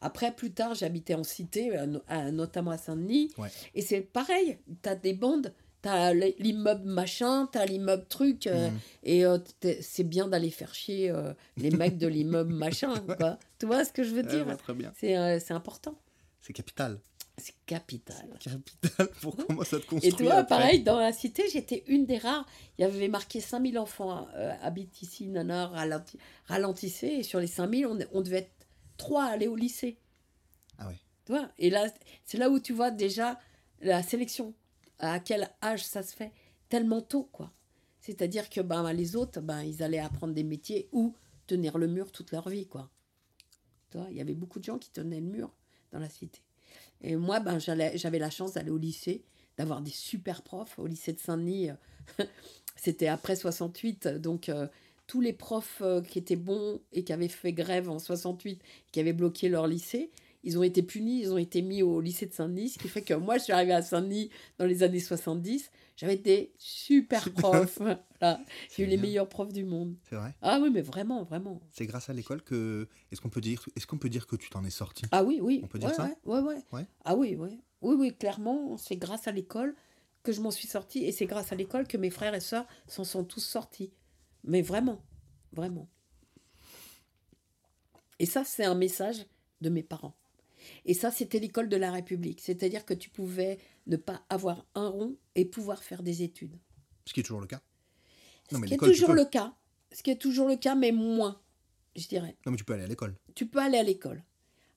[SPEAKER 2] Après, plus tard, j'habitais en cité, euh, notamment à Saint-Denis.
[SPEAKER 3] Ouais.
[SPEAKER 2] Et c'est pareil. Tu as des bandes. Tu as l'immeuble machin, tu as l'immeuble truc. euh,
[SPEAKER 3] Mhm.
[SPEAKER 2] Et euh, c'est bien d'aller faire chier euh, les mecs de l'immeuble machin. Quoi. Tu vois ce que je veux dire?
[SPEAKER 3] ouais, très bien.
[SPEAKER 2] C'est c'est important.
[SPEAKER 3] C'est capital.
[SPEAKER 2] C'est capital.
[SPEAKER 3] Capital pour comment ça te
[SPEAKER 2] Et
[SPEAKER 3] construit.
[SPEAKER 2] toi,
[SPEAKER 3] après.
[SPEAKER 2] pareil, dans la cité, j'étais une des rares. Il y avait marqué 5000 enfants euh, habitent ici, nana, ralenti, ralentissez. Et sur les 5000, on, on devait être trois à aller au lycée.
[SPEAKER 3] Ah ouais.
[SPEAKER 2] Tu vois? Et là, c'est là où tu vois déjà la sélection. À quel âge ça se fait Tellement tôt, quoi. C'est-à-dire que ben, les autres, ben, ils allaient apprendre des métiers ou tenir le mur toute leur vie, quoi. Il y avait beaucoup de gens qui tenaient le mur dans la cité. Et moi, ben, j'avais la chance d'aller au lycée, d'avoir des super profs. Au lycée de Saint-Denis, euh, c'était après 68, donc euh, tous les profs euh, qui étaient bons et qui avaient fait grève en 68, qui avaient bloqué leur lycée, ils ont été punis, ils ont été mis au lycée de Saint-Denis, ce qui fait que moi, je suis arrivée à Saint-Denis dans les années 70, j'avais des super profs. Voilà. J'ai eu les meilleurs profs du monde.
[SPEAKER 3] C'est vrai.
[SPEAKER 2] Ah oui, mais vraiment, vraiment.
[SPEAKER 3] C'est grâce à l'école que. Est-ce qu'on peut dire, est-ce qu'on peut dire que tu t'en es sorti
[SPEAKER 2] Ah oui, oui.
[SPEAKER 3] On peut dire
[SPEAKER 2] Ouais,
[SPEAKER 3] ça?
[SPEAKER 2] ouais. Ouais. Ah oui, oui. Oui, oui, clairement, c'est grâce à l'école que je m'en suis sortie et c'est grâce à l'école que mes frères et sœurs s'en sont tous sortis. Mais vraiment, vraiment. Et ça, c'est un message de mes parents. Et ça, c'était l'école de la République. C'est-à-dire que tu pouvais ne pas avoir un rond et pouvoir faire des études.
[SPEAKER 3] Ce qui est toujours le cas. Non,
[SPEAKER 2] Ce
[SPEAKER 3] mais
[SPEAKER 2] qui est toujours le cas. Ce qui est toujours le cas, mais moins, je dirais.
[SPEAKER 3] Non, mais tu peux aller à l'école.
[SPEAKER 2] tu peux aller à l'école.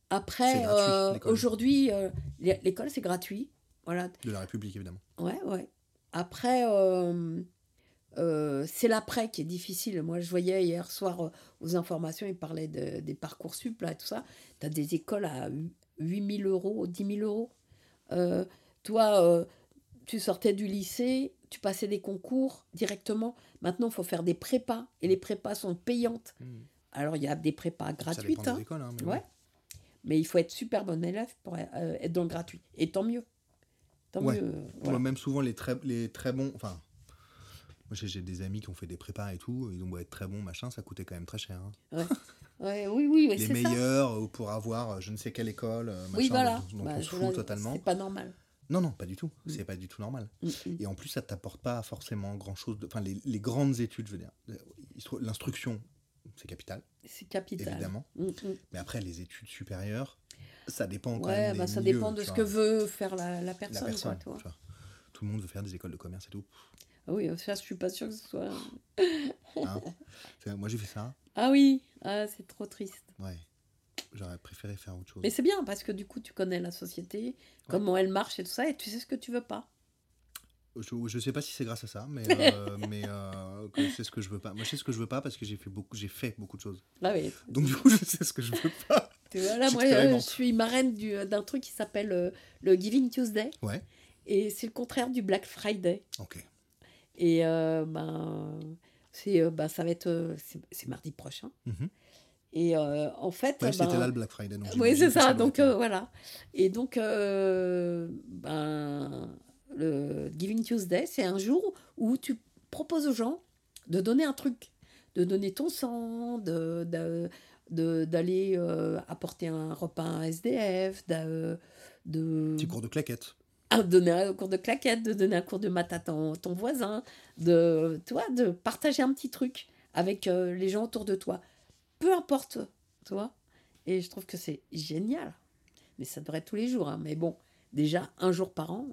[SPEAKER 2] Après, euh, aujourd'hui, euh, l'é- l'école, c'est gratuit. Voilà.
[SPEAKER 3] De la République, évidemment.
[SPEAKER 2] Ouais, ouais. Après, euh, c'est l'après qui est difficile. Moi, je voyais hier soir aux informations, ils parlaient de- des parcours sup, là, et tout ça. Tu as des écoles à 8 000 euros, 10 000 euros. Euh, toi, euh, tu sortais du lycée, tu passais des concours directement. Maintenant, il faut faire des prépas, et les prépas sont payantes. Alors, il y a des prépas gratuites. hein.
[SPEAKER 3] écoles. hein, mais
[SPEAKER 2] Ouais.
[SPEAKER 3] oui.
[SPEAKER 2] Mais il faut être super bon élève pour euh, être dans le gratuit. Et tant mieux. Tant
[SPEAKER 3] Ouais.
[SPEAKER 2] mieux.
[SPEAKER 3] même souvent, les très, les très bons. Enfin, moi, j'ai j'ai des amis qui ont fait des prépas et tout. Ils ont beau être très bons, machin, ça coûtait quand même très cher. hein.
[SPEAKER 2] Ouais, oui, oui, oui
[SPEAKER 3] les meilleurs euh, pour avoir euh, je ne sais quelle école. euh,
[SPEAKER 2] Oui,
[SPEAKER 3] machin,
[SPEAKER 2] voilà.
[SPEAKER 3] Donc, donc
[SPEAKER 2] Bah,
[SPEAKER 3] on se fout
[SPEAKER 2] vois,
[SPEAKER 3] totalement.
[SPEAKER 2] C'est pas normal.
[SPEAKER 3] Non, non, pas du tout.
[SPEAKER 2] Mm.
[SPEAKER 3] C'est pas du tout normal.
[SPEAKER 2] Mm, mm.
[SPEAKER 3] Et en plus, ça t'apporte pas forcément grand chose. De... Enfin, les, les grandes études, je veux dire. L'instruction, c'est capital,
[SPEAKER 2] C'est capital.
[SPEAKER 3] évidemment.
[SPEAKER 2] Mm, mm.
[SPEAKER 3] Mais après, les études supérieures, ça dépend quand
[SPEAKER 2] Ouais,
[SPEAKER 3] même.
[SPEAKER 2] bah, ça
[SPEAKER 3] milieux,
[SPEAKER 2] dépend de ce
[SPEAKER 3] vois.
[SPEAKER 2] que veut faire la, la
[SPEAKER 3] la
[SPEAKER 2] personne. quoi.
[SPEAKER 3] Tout le monde veut faire des écoles de commerce et tout.
[SPEAKER 2] Ah oui, ça, je suis pas sûre que ce soit.
[SPEAKER 3] hein. Moi, j'ai fait ça.
[SPEAKER 2] Ah oui, ah, c'est trop triste.
[SPEAKER 3] Ouais. J'aurais préféré faire autre chose.
[SPEAKER 2] Mais c'est bien parce que du coup, tu connais la société, comment elle marche et tout ça, et tu sais ce que tu veux pas.
[SPEAKER 3] Je, je sais pas si c'est grâce à ça, mais, euh, mais euh, c'est ce que je veux pas. Moi, je sais ce que je veux pas parce que j'ai fait beaucoup, j'ai fait beaucoup de choses.
[SPEAKER 2] Ah oui.
[SPEAKER 3] Donc du coup, je sais ce que je veux pas.
[SPEAKER 2] Tu vois, là, moi, euh, je suis marraine du- d'un truc qui s'appelle euh, le Giving Tuesday.
[SPEAKER 3] Ouais.
[SPEAKER 2] Et c'est le contraire du Black Friday.
[SPEAKER 3] Ok.
[SPEAKER 2] Et euh, ben, c'est, euh, ben, ça va être. euh, c'est mardi prochain.
[SPEAKER 3] Mhm.
[SPEAKER 2] Et euh, en fait.
[SPEAKER 3] Ouais,
[SPEAKER 2] ben,
[SPEAKER 3] c'était là le Black Friday. donc
[SPEAKER 2] Oui, c'est ça. Donc euh, voilà. Et donc, euh, ben, le Giving Tuesday, c'est un jour où tu proposes aux gens de donner un truc, de donner ton sang, de, de- d'aller euh, apporter un repas à un SDF, d'a- de,
[SPEAKER 3] Petit cours de claquettes.
[SPEAKER 2] De donner un cours de claquette, de donner un cours de maths à ton, voisin, de, tu vois, de partager un petit truc avec euh, les gens autour de toi. Peu importe, tu vois. Et je trouve que c'est génial. Mais ça devrait être tous les jours. hein. Mais bon, déjà, un jour par an,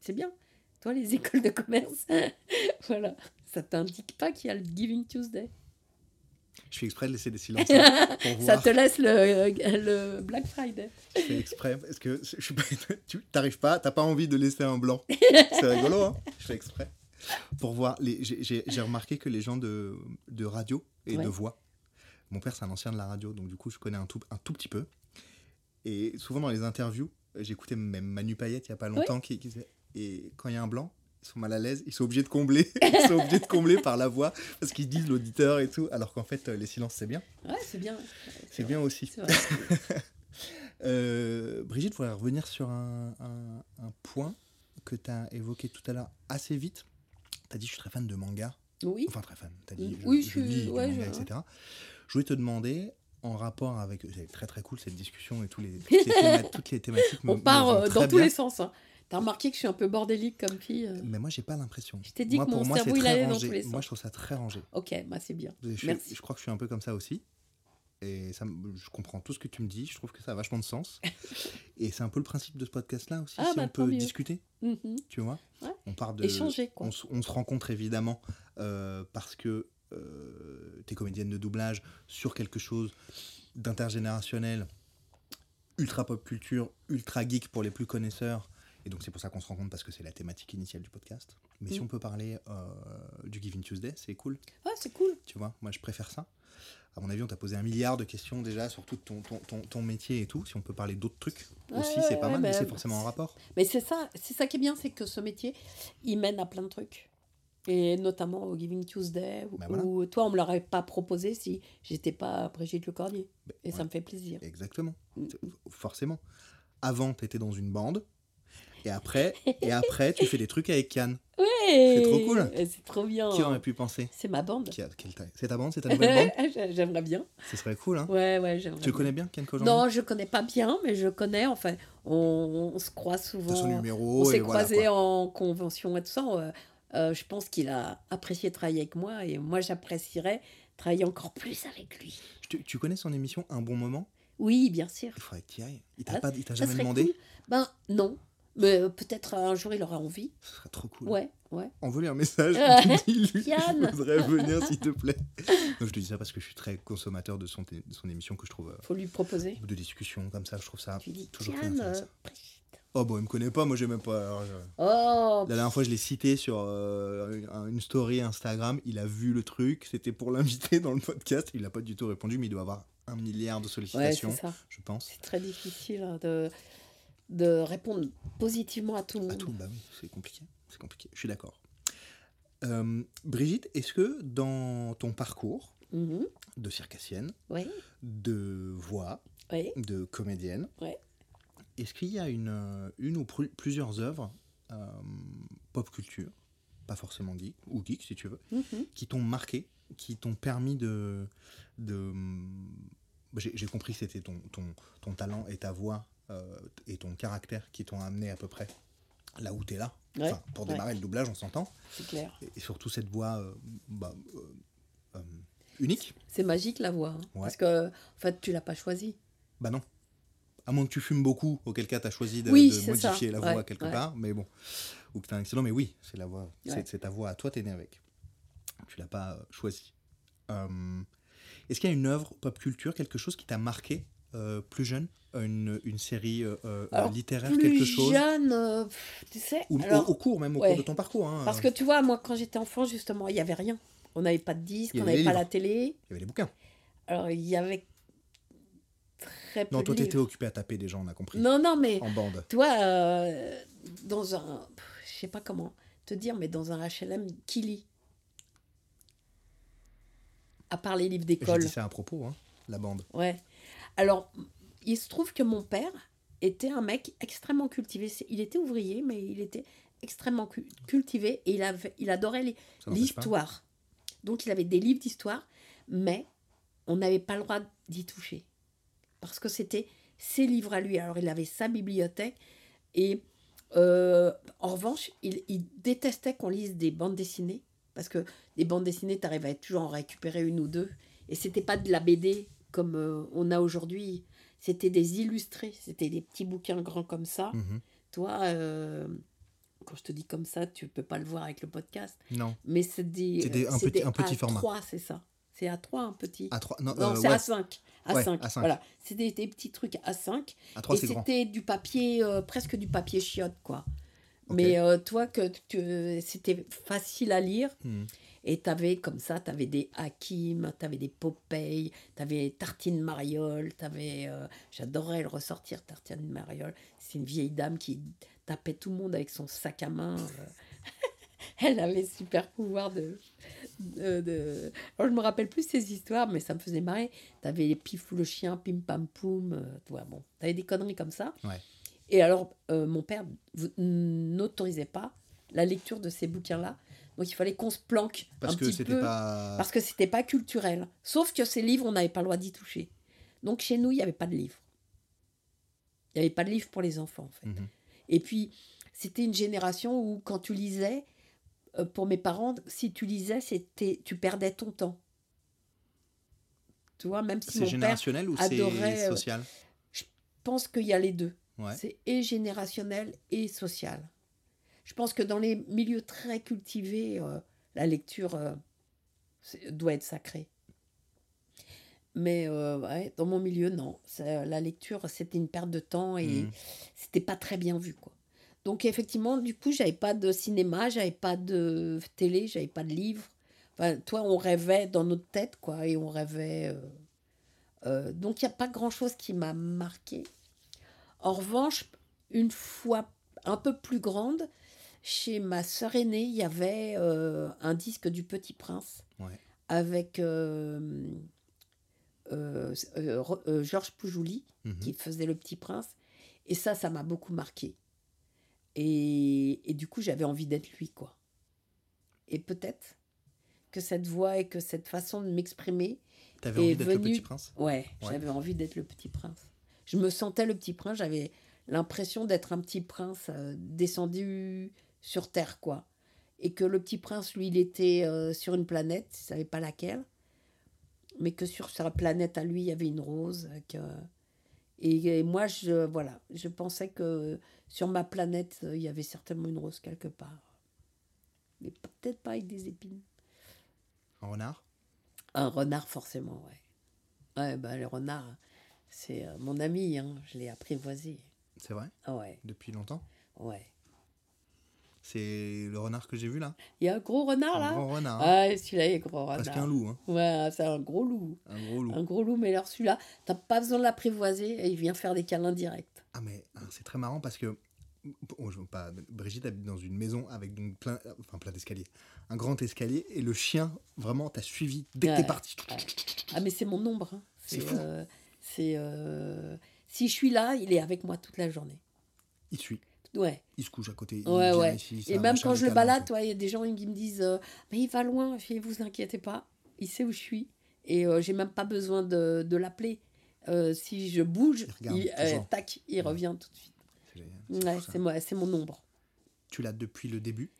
[SPEAKER 2] c'est bien. Toi, les écoles de commerce, voilà. Ça t'indique pas qu'il y a le Giving Tuesday.
[SPEAKER 3] Je fais exprès de laisser des silences hein,
[SPEAKER 2] Ça te laisse le, le Black Friday.
[SPEAKER 3] Je fais exprès parce que je suis pas... tu t'arrives pas, t'as pas envie de laisser un blanc. C'est rigolo, hein Je fais exprès pour voir. J'ai remarqué que les gens de, de radio et
[SPEAKER 2] Ouais.
[SPEAKER 3] de voix. Mon père, c'est un ancien de la radio, donc du coup, je connais un tout, un tout petit peu. Et souvent dans les interviews, j'écoutais même Manu Payette il y a pas longtemps qui, qui et quand il y a un blanc, ils sont mal à l'aise, ils sont obligés de combler, ils sont obligés de combler par la voix parce qu'ils disent l'auditeur et tout, alors qu'en fait, euh, les silences c'est bien,
[SPEAKER 2] Ouais, c'est bien.
[SPEAKER 3] c'est bien aussi. Euh, Brigitte, voudrais revenir sur un, un- un point que tu as évoqué tout à l'heure assez vite. Tu as dit je suis très fan de manga.
[SPEAKER 2] Oui.
[SPEAKER 3] Enfin très fan. Tu as dit
[SPEAKER 2] Mm.
[SPEAKER 3] je,
[SPEAKER 2] Oui,
[SPEAKER 3] je
[SPEAKER 2] je suis-
[SPEAKER 3] lis du
[SPEAKER 2] ouais,
[SPEAKER 3] manga,
[SPEAKER 2] je-
[SPEAKER 3] etc. Je voulais te demander en rapport avec... C'est très très cool cette discussion et tous les, toutes, les théma- toutes les thématiques.
[SPEAKER 2] On
[SPEAKER 3] me
[SPEAKER 2] part euh, dans tous les sens. hein. T'as remarqué que je suis un peu bordélique comme fille euh.
[SPEAKER 3] Mais moi j'ai pas l'impression.
[SPEAKER 2] Je t'ai dit
[SPEAKER 3] moi,
[SPEAKER 2] que mon
[SPEAKER 3] moi,
[SPEAKER 2] cerveau, il allait dans
[SPEAKER 3] rangé.
[SPEAKER 2] tous les
[SPEAKER 3] Moi
[SPEAKER 2] sens.
[SPEAKER 3] je trouve ça très rangé.
[SPEAKER 2] Ok, bah c'est bien.
[SPEAKER 3] Je,
[SPEAKER 2] Merci.
[SPEAKER 3] je crois que je suis un peu comme ça aussi. Et ça, je comprends tout ce que tu me dis. Je trouve que ça a vachement de sens. et c'est un peu le principe de ce podcast-là aussi.
[SPEAKER 2] Ah,
[SPEAKER 3] si
[SPEAKER 2] bah,
[SPEAKER 3] on peut
[SPEAKER 2] mieux.
[SPEAKER 3] discuter,
[SPEAKER 2] Mhm.
[SPEAKER 3] tu vois?
[SPEAKER 2] Ouais.
[SPEAKER 3] On part de.
[SPEAKER 2] Échanger, quoi.
[SPEAKER 3] On, se- on se rencontre évidemment euh, parce que tu es comédienne de doublage sur quelque chose d'intergénérationnel, ultra pop culture, ultra geek pour les plus connaisseurs. Et donc c'est pour ça qu'on se rencontre parce que c'est la thématique initiale du podcast. Mais si
[SPEAKER 2] Mm.
[SPEAKER 3] on peut parler euh, du Giving Tuesday, c'est cool.
[SPEAKER 2] Ah, c'est cool.
[SPEAKER 3] Tu vois, moi je préfère ça. À mon avis, on t'a posé un milliard de questions déjà sur tout ton, ton, ton, ton métier et tout. Si on peut parler d'autres trucs
[SPEAKER 2] Ouais,
[SPEAKER 3] aussi,
[SPEAKER 2] ouais,
[SPEAKER 3] c'est pas
[SPEAKER 2] ouais,
[SPEAKER 3] mal, mais
[SPEAKER 2] bah,
[SPEAKER 3] c'est forcément en rapport.
[SPEAKER 2] Mais c'est ça, c'est ça qui est bien, c'est que ce métier, il mène à plein de trucs. Et notamment au Giving Tuesday, où,
[SPEAKER 3] Bah voilà.
[SPEAKER 2] où toi, on me l'aurait pas proposé si j'étais pas Brigitte Lecordier.
[SPEAKER 3] Ben,
[SPEAKER 2] Et
[SPEAKER 3] ouais,
[SPEAKER 2] ça me fait plaisir.
[SPEAKER 3] Exactement.
[SPEAKER 2] Mm.
[SPEAKER 3] C'est- Forcément. Avant, tu étais dans une bande. Et après, et après, tu fais des trucs avec Cannes.
[SPEAKER 2] Ouais
[SPEAKER 3] trop cool.
[SPEAKER 2] C'est trop bien.
[SPEAKER 3] Qui aurait pu penser
[SPEAKER 2] C'est ma bande.
[SPEAKER 3] Qui a- quelle taille? C'est ta bande C'est ta nouvelle bande?
[SPEAKER 2] J'aimerais bien.
[SPEAKER 3] Ce serait cool, hein
[SPEAKER 2] Ouais, ouais, j'aimerais
[SPEAKER 3] Tu le connais bien, Ken Kojandi
[SPEAKER 2] Non, je connais pas bien, mais je connais. Enfin, on, on se croise
[SPEAKER 3] T'as son
[SPEAKER 2] souvent.
[SPEAKER 3] numéro
[SPEAKER 2] On s'est croisés en convention et tout ça. euh, euh, je pense qu'il a apprécié travailler avec moi et moi, j'apprécierais travailler encore plus avec lui.
[SPEAKER 3] Tu, tu connais son émission Un bon moment?
[SPEAKER 2] Oui, bien sûr.
[SPEAKER 3] Il faudrait y ailles. Il t'a
[SPEAKER 2] Ah,
[SPEAKER 3] jamais demandé?
[SPEAKER 2] cool. Ben non, mais euh, peut-être un jour il aura envie.
[SPEAKER 3] Ce serait trop cool.
[SPEAKER 2] Ouais, ouais.
[SPEAKER 3] Envoie-lui un message.
[SPEAKER 2] Ouais.
[SPEAKER 3] Dis-lui, je voudrais venir, s'il te plaît. Non, je te dis ça parce que je suis très consommateur de son, de son émission que je trouve. euh,
[SPEAKER 2] Faut lui proposer.
[SPEAKER 3] de discussion comme ça, je trouve ça
[SPEAKER 2] Tu dis
[SPEAKER 3] toujours très intéressant.
[SPEAKER 2] euh.
[SPEAKER 3] Oh bon, il me connaît pas, moi j'ai même pas. alors, je-
[SPEAKER 2] Oh,
[SPEAKER 3] La dernière fois, je l'ai cité sur euh, une- story Instagram. Il a vu le truc. C'était pour l'inviter dans le podcast. Il n'a pas du tout répondu, mais il doit avoir un milliard de
[SPEAKER 2] ouais,
[SPEAKER 3] sollicitations,
[SPEAKER 2] c'est ça.
[SPEAKER 3] je pense.
[SPEAKER 2] C'est très difficile hein, de, de répondre positivement à tout le
[SPEAKER 3] À
[SPEAKER 2] monde.
[SPEAKER 3] tout, bah oui, c'est compliqué. C'est compliqué. Je suis d'accord. Euh, Brigitte, est-ce que dans ton parcours,
[SPEAKER 2] Mhm.
[SPEAKER 3] de circassienne, de voix, de comédienne. Est-ce qu'il y a une, une ou plusieurs œuvres euh, pop culture, pas forcément geek, ou geek si tu veux,
[SPEAKER 2] Mhm.
[SPEAKER 3] qui t'ont marqué, qui t'ont permis de... de j'ai compris que c'était ton, ton, ton talent et ta voix et ton caractère qui t'ont amené à peu près là où tu es là.
[SPEAKER 2] Ouais,
[SPEAKER 3] Enfin, pour
[SPEAKER 2] ouais.
[SPEAKER 3] démarrer le doublage, on s'entend.
[SPEAKER 2] C'est clair.
[SPEAKER 3] Et, et surtout cette voix euh, bah, euh, euh, unique.
[SPEAKER 2] C'est magique la voix. hein.
[SPEAKER 3] Ouais.
[SPEAKER 2] Parce que, en fait, tu l'as pas choisie.
[SPEAKER 3] Bah non. À moins que tu fumes beaucoup, auquel cas tu as choisi de,
[SPEAKER 2] Oui,
[SPEAKER 3] de
[SPEAKER 2] c'est
[SPEAKER 3] modifier
[SPEAKER 2] ça.
[SPEAKER 3] la voix quelque part, mais bon. Ou que tu as un excellent, mais oui, c'est la voix. c'est- ta voix à toi, t'es né avec. Tu l'as pas euh, choisi. Euh, Est-ce qu'il y a une œuvre pop culture, quelque chose qui t'a marqué euh, plus jeune? Une, une série euh, euh,
[SPEAKER 2] Alors,
[SPEAKER 3] littéraire,
[SPEAKER 2] Plus
[SPEAKER 3] quelque chose
[SPEAKER 2] jeune, euh, tu sais.
[SPEAKER 3] Ou
[SPEAKER 2] alors,
[SPEAKER 3] au, au cours, même au
[SPEAKER 2] ouais.
[SPEAKER 3] cours de ton parcours. hein,
[SPEAKER 2] Parce que tu vois, moi, quand j'étais enfant, justement, il n'y avait rien. On n'avait pas de disque, on
[SPEAKER 3] avait
[SPEAKER 2] n'avait pas la télé.
[SPEAKER 3] Il y avait les bouquins.
[SPEAKER 2] Alors, il y avait très peu
[SPEAKER 3] Non, toi, t'étais
[SPEAKER 2] livres.
[SPEAKER 3] occupé à taper des gens, on a compris.
[SPEAKER 2] Non, non, mais
[SPEAKER 3] En bande.
[SPEAKER 2] toi, euh, dans un. Je sais pas comment te dire, mais dans un HLM, qui lit? À part les livres
[SPEAKER 3] J'ai
[SPEAKER 2] d'école.
[SPEAKER 3] dit ça à propos, hein, la bande.
[SPEAKER 2] Ouais. Alors, il se trouve que mon père était un mec extrêmement cultivé. Il était ouvrier, mais il était extrêmement cu- cultivé et il, avait, il adorait l'histoire. Donc, il avait des livres d'histoire, mais on n'avait pas le droit d'y toucher. Parce que c'était ses livres à lui. Alors, il avait sa bibliothèque et euh, en revanche, il, il détestait qu'on lise des bandes dessinées. Parce que les bandes dessinées, tu arrives à toujours en récupérer une ou deux. Et c'était pas de la BD comme euh, on a aujourd'hui. C'était des illustrés. C'était des petits bouquins grands comme ça.
[SPEAKER 3] Mhm.
[SPEAKER 2] Toi, euh, quand je te dis comme ça, tu peux pas le voir avec le podcast.
[SPEAKER 3] Non.
[SPEAKER 2] Mais c'est des.
[SPEAKER 3] Un petit-
[SPEAKER 2] des
[SPEAKER 3] un petit
[SPEAKER 2] A3,
[SPEAKER 3] format.
[SPEAKER 2] c'est ça. C'est A3, un petit.
[SPEAKER 3] A3, non,
[SPEAKER 2] non,
[SPEAKER 3] euh,
[SPEAKER 2] c'est
[SPEAKER 3] ouais,
[SPEAKER 2] A5. A5.
[SPEAKER 3] Ouais, A5.
[SPEAKER 2] Voilà. C'est des, petits trucs A5.
[SPEAKER 3] A3
[SPEAKER 2] et c'était du papier, euh, presque du papier chiotte, quoi. Mais euh, toi, que c'était facile à lire.
[SPEAKER 3] Mhm.
[SPEAKER 2] Et tu avais comme ça, tu avais des Hakim, tu avais des Popeye, tu avais Tartine Mariole, t'avais, euh, j'adorais le ressortir, Tartine Mariole. C'est une vieille dame qui tapait tout le monde avec son sac à main. euh. Elle avait super pouvoir de, de, de- Alors, je me rappelle plus ces histoires, mais ça me faisait marrer. Tu avais les Pifou le chien, Pim Pam Poum, euh, tu vois, bon, tu avais des conneries comme ça.
[SPEAKER 3] Ouais.
[SPEAKER 2] Et alors, euh, mon père n'autorisait pas la lecture de ces bouquins-là. Donc, il fallait qu'on se planque
[SPEAKER 3] Parce
[SPEAKER 2] un
[SPEAKER 3] que
[SPEAKER 2] petit peu.
[SPEAKER 3] pas.
[SPEAKER 2] Parce que c'était pas culturel. Sauf que ces livres, on n'avait pas le droit d'y toucher. Donc, chez nous, il n'y avait pas de livres. Il n'y avait pas de livres pour les enfants, en fait.
[SPEAKER 3] Mhm.
[SPEAKER 2] Et puis, c'était une génération où, quand tu lisais, euh, pour mes parents, si tu lisais, c'était tu perdais ton temps. Tu vois, même si
[SPEAKER 3] C'est
[SPEAKER 2] mon père
[SPEAKER 3] générationnel ou c'est
[SPEAKER 2] adorait, euh,
[SPEAKER 3] social?
[SPEAKER 2] pense qu'il y a les deux.
[SPEAKER 3] Ouais.
[SPEAKER 2] C'est et générationnel et social. Je pense que dans les milieux très cultivés, euh, la lecture euh, doit être sacrée. Mais euh, ouais, dans mon milieu, non. La lecture, c'était une perte de temps et
[SPEAKER 3] Mhm.
[SPEAKER 2] c'était pas très bien vu. Quoi. Donc effectivement, du coup, j'avais pas de cinéma, j'avais pas de télé, j'avais pas de livre. Enfin, toi, on rêvait dans notre tête, quoi, et on rêvait. donc il n'y a pas grand-chose qui m'a marqué. En revanche, une fois un peu plus grande, chez ma sœur aînée, il y avait euh, un disque du Petit Prince
[SPEAKER 3] Ouais.
[SPEAKER 2] avec euh, euh, Georges Poujouli
[SPEAKER 3] Mhm.
[SPEAKER 2] qui faisait le Petit Prince. Et ça, ça m'a beaucoup marqué. Et, et du coup, j'avais envie d'être lui, quoi. Et peut-être que cette voix et que cette façon de m'exprimer
[SPEAKER 3] T'avais envie d'être le petit prince?
[SPEAKER 2] Ouais,
[SPEAKER 3] Ouais.
[SPEAKER 2] j'avais envie d'être le petit prince. Je me sentais le petit prince, j'avais l'impression d'être un petit prince euh, descendu sur Terre, quoi. Et que le petit prince, lui, il était euh, sur une planète, il savait pas laquelle, mais que sur sa planète à lui, il y avait une rose. Que... Et, et moi, je, voilà, je pensais que sur ma planète, euh, il y avait certainement une rose quelque part. Mais peut-être pas avec des épines.
[SPEAKER 3] Un renard?
[SPEAKER 2] Un renard, forcément, ouais. Ouais, bah, le renard, c'est euh, mon ami, hein, je l'ai apprivoisé.
[SPEAKER 3] C'est vrai?
[SPEAKER 2] Ah ouais,
[SPEAKER 3] Depuis longtemps?
[SPEAKER 2] Ouais.
[SPEAKER 3] C'est le renard que j'ai vu là
[SPEAKER 2] Il y a un gros renard,
[SPEAKER 3] Un
[SPEAKER 2] là
[SPEAKER 3] grand renard.
[SPEAKER 2] Ah, celui-là, il est gros renard.
[SPEAKER 3] Presque un loup, hein.
[SPEAKER 2] Ouais, c'est un gros loup.
[SPEAKER 3] Un gros loup.
[SPEAKER 2] Un gros loup, mais alors celui-là, t'as pas besoin de l'apprivoiser et il vient faire des câlins directs.
[SPEAKER 3] Ah mais ah, c'est très marrant parce que oh, je- pas- Brigitte habite dans une maison avec donc plein, enfin plein d'escaliers, un grand escalier et le chien vraiment t'a suivi dès que
[SPEAKER 2] Ouais.
[SPEAKER 3] t'es parti.
[SPEAKER 2] Ah, mais c'est mon ombre. hein.
[SPEAKER 3] C'est fou.
[SPEAKER 2] euh, c'est, euh, si je suis là, il est avec moi toute la journée.
[SPEAKER 3] Il suit,
[SPEAKER 2] Ouais.
[SPEAKER 3] il se couche à côté.
[SPEAKER 2] Ouais, ouais.
[SPEAKER 3] ici,
[SPEAKER 2] Et même quand je le balade, il y a des gens qui me disent euh, Mais il va loin. Je Vous inquiétez pas, il sait où je suis. Et euh, j'ai même pas besoin de, de l'appeler. Euh, si je bouge,
[SPEAKER 3] Il
[SPEAKER 2] il, euh, tac, il revient tout de suite.
[SPEAKER 3] C'est
[SPEAKER 2] Ouais, c'est mon ombre.
[SPEAKER 3] Tu l'as depuis le début?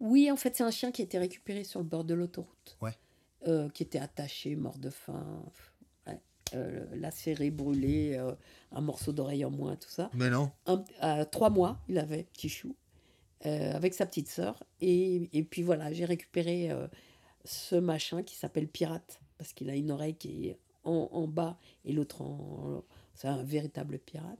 [SPEAKER 2] Oui, en fait, c'est un chien qui a été récupéré sur le bord de l'autoroute.
[SPEAKER 3] Ouais.
[SPEAKER 2] Qui était attaché, mort de faim. Euh, lacéré, brûlé, euh, un morceau d'oreille en moins, tout ça.
[SPEAKER 3] Mais non.
[SPEAKER 2] Un- à trois mois, il avait, petit chou, euh, avec sa petite sœur. Et, et puis voilà, j'ai récupéré euh, ce machin qui s'appelle Pirate, parce qu'il a une oreille qui est en, en bas et l'autre en. C'est un véritable pirate.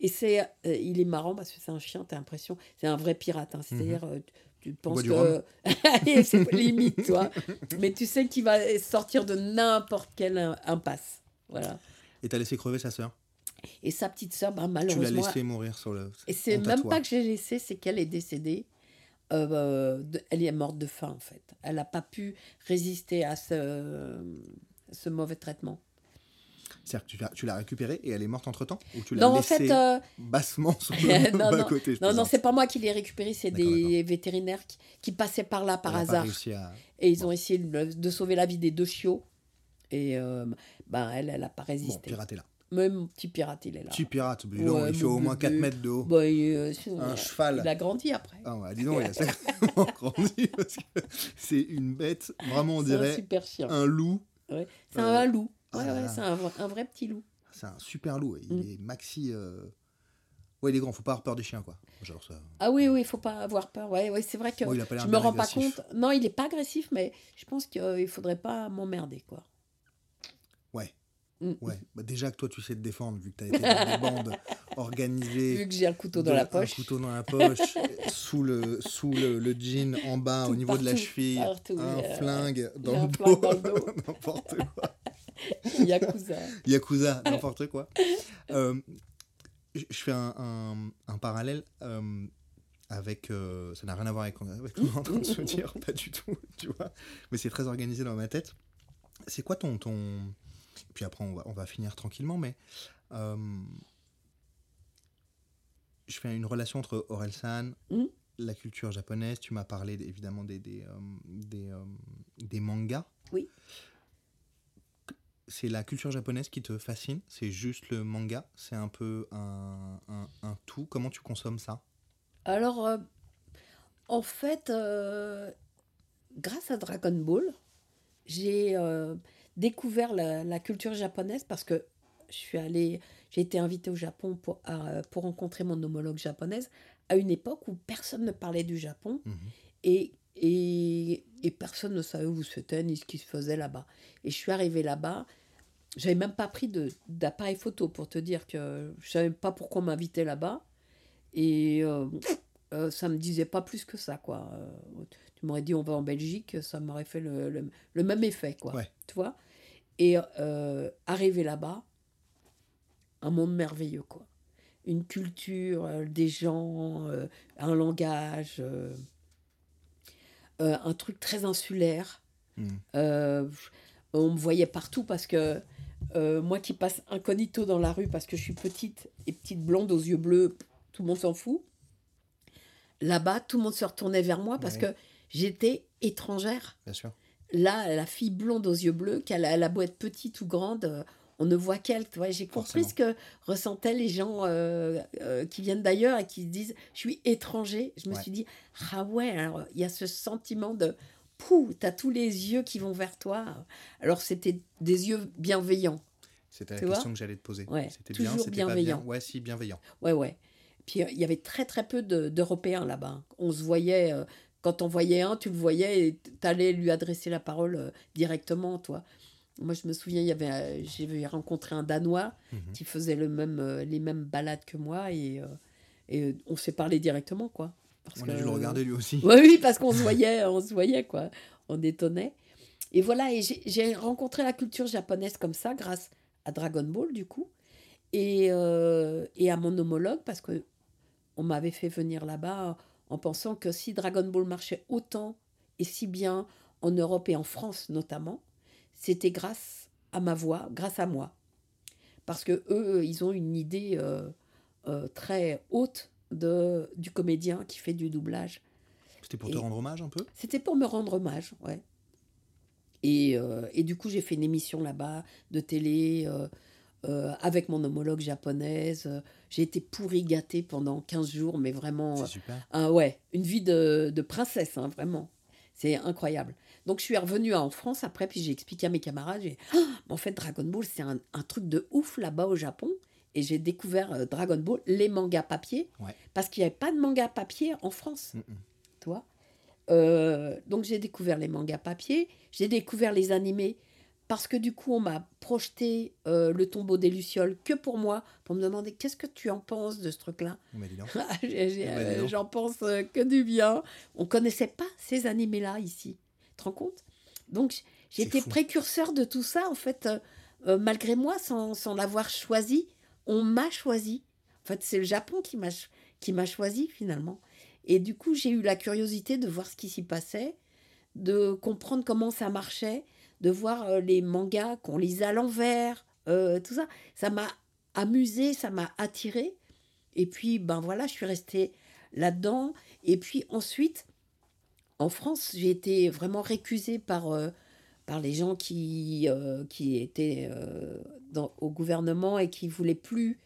[SPEAKER 2] Et c'est, il est marrant parce que c'est un chien, t'as l'impression, c'est un vrai pirate. hein. C'est-à-dire, tu, tu penses que. c'est limite, toi. Mais tu sais qu'il va sortir de n'importe quelle im- impasse. Voilà.
[SPEAKER 3] Et t'as laissé crever sa sœur
[SPEAKER 2] Et sa petite sœur, bah,
[SPEAKER 3] Tu l'as
[SPEAKER 2] malheureusement.
[SPEAKER 3] laissé mourir sur le.
[SPEAKER 2] Et c'est même pas que j'ai laissé, c'est qu'elle est décédée. Euh, euh, elle est morte de faim, en fait. Elle n'a pas pu résister à ce, ce mauvais traitement.
[SPEAKER 3] C'est-à-dire que tu l'as- tu l'as récupérée et elle est morte entre temps Ou tu l'as
[SPEAKER 2] Non, en
[SPEAKER 3] laissée
[SPEAKER 2] fait, euh,
[SPEAKER 3] bassement sur le
[SPEAKER 2] Non, non,
[SPEAKER 3] je
[SPEAKER 2] non, non, c'est pas moi qui l'ai récupérée, c'est
[SPEAKER 3] D'accord,
[SPEAKER 2] des vétérinaires qui, qui passaient par là par
[SPEAKER 3] Elle
[SPEAKER 2] hasard.
[SPEAKER 3] à-
[SPEAKER 2] Et ils ont essayé de, de sauver la vie des deux chiots. Et euh, ben, elle, elle n'a pas
[SPEAKER 3] Bon,
[SPEAKER 2] résisté.
[SPEAKER 3] est là.
[SPEAKER 2] Même petit pirate, il est là.
[SPEAKER 3] Petit pirate,
[SPEAKER 2] Ouais,
[SPEAKER 3] il fait au moins 4
[SPEAKER 2] bébé.
[SPEAKER 3] mètres de haut.
[SPEAKER 2] Bah, euh,
[SPEAKER 3] Un
[SPEAKER 2] a-
[SPEAKER 3] cheval.
[SPEAKER 2] Il a grandi après.
[SPEAKER 3] Ah ouais, dis donc, il a sacrément grandi parce que c'est une bête, vraiment on
[SPEAKER 2] c'est un
[SPEAKER 3] dirait
[SPEAKER 2] super chien.
[SPEAKER 3] un loup.
[SPEAKER 2] Ouais. C'est
[SPEAKER 3] Euh,
[SPEAKER 2] un loup. Ouais, ouais, c'est un, vrai- un vrai petit loup.
[SPEAKER 3] C'est un super loup. Il
[SPEAKER 2] Mm.
[SPEAKER 3] est maxi. euh, Ouais, il est grand, faut pas avoir peur des chiens quoi. Genre ça.
[SPEAKER 2] Ah oui, oui, faut pas avoir peur. Ouais, ouais, c'est vrai que
[SPEAKER 3] l'air
[SPEAKER 2] je me rends pas compte. Non, il est pas agressif, mais je pense qu'il ne faudrait pas m'emmerder, quoi.
[SPEAKER 3] Ouais.
[SPEAKER 2] Mm.
[SPEAKER 3] Ouais, bah déjà que toi tu sais te défendre vu que tu as été dans des bandes organisées.
[SPEAKER 2] Vu que j'ai un couteau dans
[SPEAKER 3] de-
[SPEAKER 2] la poche.
[SPEAKER 3] Un couteau dans la poche, sous le, sous le, le jean en bas, au niveau de la cheville,
[SPEAKER 2] partout,
[SPEAKER 3] un
[SPEAKER 2] euh,
[SPEAKER 3] flingue dans le
[SPEAKER 2] un flingue dans le dos.
[SPEAKER 3] n'importe quoi.
[SPEAKER 2] Yakuza.
[SPEAKER 3] Yakuza, n'importe quoi. Euh, je fais un, un- un parallèle euh, avec. euh, ça n'a rien à voir avec, avec ce qu'on est en train de se dire, pas du tout, tu vois. Mais c'est très organisé dans ma tête. C'est quoi ton. ton... Puis après, on va, on va finir tranquillement, mais. je fais une relation entre Orelsan,
[SPEAKER 2] Mhm.
[SPEAKER 3] la culture japonaise. Tu m'as parlé évidemment des, des, des, des mangas.
[SPEAKER 2] Oui.
[SPEAKER 3] C'est la culture japonaise qui te fascine C'est juste le manga C'est un peu un, un- un tout. Comment tu consommes ça?
[SPEAKER 2] Alors, euh, en fait, euh, grâce à Dragon Ball, j'ai euh, découvert la, la culture japonaise parce que je suis allée, j'ai été invitée au Japon pour, à- pour rencontrer mon homologue japonaise à une époque où personne ne parlait du Japon.
[SPEAKER 3] Mhm.
[SPEAKER 2] et, et, et personne ne savait où c'était ni ce qui se faisait là-bas. Et je suis arrivée là-bas, j'avais même pas pris d'appareil photo pour te dire que je savais pas pourquoi on m'invitait là-bas. Et euh, euh, ça me disait pas plus que ça, quoi. Euh, tu m'aurais dit on va en Belgique, ça m'aurait fait le, le- le même effet, quoi.
[SPEAKER 3] Ouais.
[SPEAKER 2] Tu vois? Et euh, arrivé là-bas, un monde merveilleux, quoi. Une culture, euh, des gens, un langage, euh, un truc très insulaire.
[SPEAKER 3] Mhm.
[SPEAKER 2] Euh, on me voyait partout parce que euh, moi qui passe incognito dans la rue parce que je suis petite et petite blonde aux yeux bleus, tout le monde s'en fout. Là-bas, tout le monde se retournait vers moi parce
[SPEAKER 3] Ouais.
[SPEAKER 2] que j'étais étrangère.
[SPEAKER 3] Bien sûr.
[SPEAKER 2] Là, la fille blonde aux yeux bleus, qu'elle a, elle a beau être petite ou grande, on ne voit qu'elle. J'ai compris ce que ressentaient les gens euh, euh, qui viennent d'ailleurs et qui se disent Je suis étranger. Je me
[SPEAKER 3] Ouais.
[SPEAKER 2] suis dit Ah ouais, alors il y a ce sentiment de Pouh, t'as tous les yeux qui vont vers toi. Alors c'était des yeux bienveillants.
[SPEAKER 3] C'était la question que j'allais te poser.
[SPEAKER 2] Ouais,
[SPEAKER 3] C'était bien, c'était pas bien?
[SPEAKER 2] bienveillant.
[SPEAKER 3] Ouais, si, bienveillant.
[SPEAKER 2] Ouais, ouais. Puis euh, il y avait très très peu de- d'Européens là-bas. On se voyait, euh, quand on voyait un, tu le voyais et t'allais lui adresser la parole directement, toi. Moi, je me souviens, il y avait, euh, j'ai rencontré un Danois
[SPEAKER 3] Mhm.
[SPEAKER 2] qui faisait le même, euh, les mêmes balades que moi et, euh, et on s'est parlé directement, quoi. Parce
[SPEAKER 3] On a
[SPEAKER 2] que-
[SPEAKER 3] dû le regarder lui aussi.
[SPEAKER 2] Oui, oui, parce qu'on se voyait, on se voyait, quoi. On détonnait. Et voilà, et j'ai- j'ai rencontré la culture japonaise comme ça, grâce à Dragon Ball, du coup, et, euh, et à mon homologue, parce que on m'avait fait venir là-bas en pensant que si Dragon Ball marchait autant et si bien en Europe et en France notamment, c'était grâce à ma voix, grâce à moi. Parce que eux, ils ont une idée euh, euh, très haute de, du comédien qui fait du doublage.
[SPEAKER 3] C'était pour te rendre hommage un peu?
[SPEAKER 2] C'était pour me rendre hommage, ouais. Et, euh, et du coup, j'ai fait une émission là-bas de télé avec mon homologue japonaise. J'ai été pourri gâtée pendant 15 jours, mais vraiment.
[SPEAKER 3] C'est super.
[SPEAKER 2] Ah ouais, une vie de, de princesse, hein, vraiment. C'est incroyable. Donc je suis revenue en France après, puis j'ai expliqué à mes camarades, j'ai Ah, en fait Dragon Ball, c'est un, un truc de ouf là-bas au Japon. Et j'ai découvert euh, Dragon Ball, les mangas papier,
[SPEAKER 3] Ouais.
[SPEAKER 2] parce qu'il n'y avait pas de manga papier en France,
[SPEAKER 3] Mm, mm.
[SPEAKER 2] tu vois. Euh, donc j'ai découvert les mangas papier, j'ai découvert les animés, parce que du coup on m'a projeté euh, le tombeau des Lucioles que pour moi, pour me demander qu'est-ce que tu en penses de ce truc-là. Euh,
[SPEAKER 3] donc?
[SPEAKER 2] J'en pense que du bien. On connaissait pas ces animés-là ici. Tu te rends compte? Donc j- j'ai
[SPEAKER 3] C'est
[SPEAKER 2] été
[SPEAKER 3] fou.
[SPEAKER 2] précurseur de tout ça, en fait, euh, euh, malgré moi, sans, sans l'avoir choisi. On m'a choisi. En fait, c'est le Japon qui m'a ch- qui m'a choisi finalement. Et du coup, j'ai eu la curiosité de voir ce qui s'y passait, de comprendre comment ça marchait, de voir euh, les mangas qu'on lisait à l'envers, euh, tout ça. Ça m'a amusé, ça m'a attiré. Et puis, ben voilà, je suis restée là-dedans. Et puis ensuite, en France, j'ai été vraiment récusée par, euh, par les gens qui, euh, qui étaient euh, dans, au gouvernement et qui voulaient plus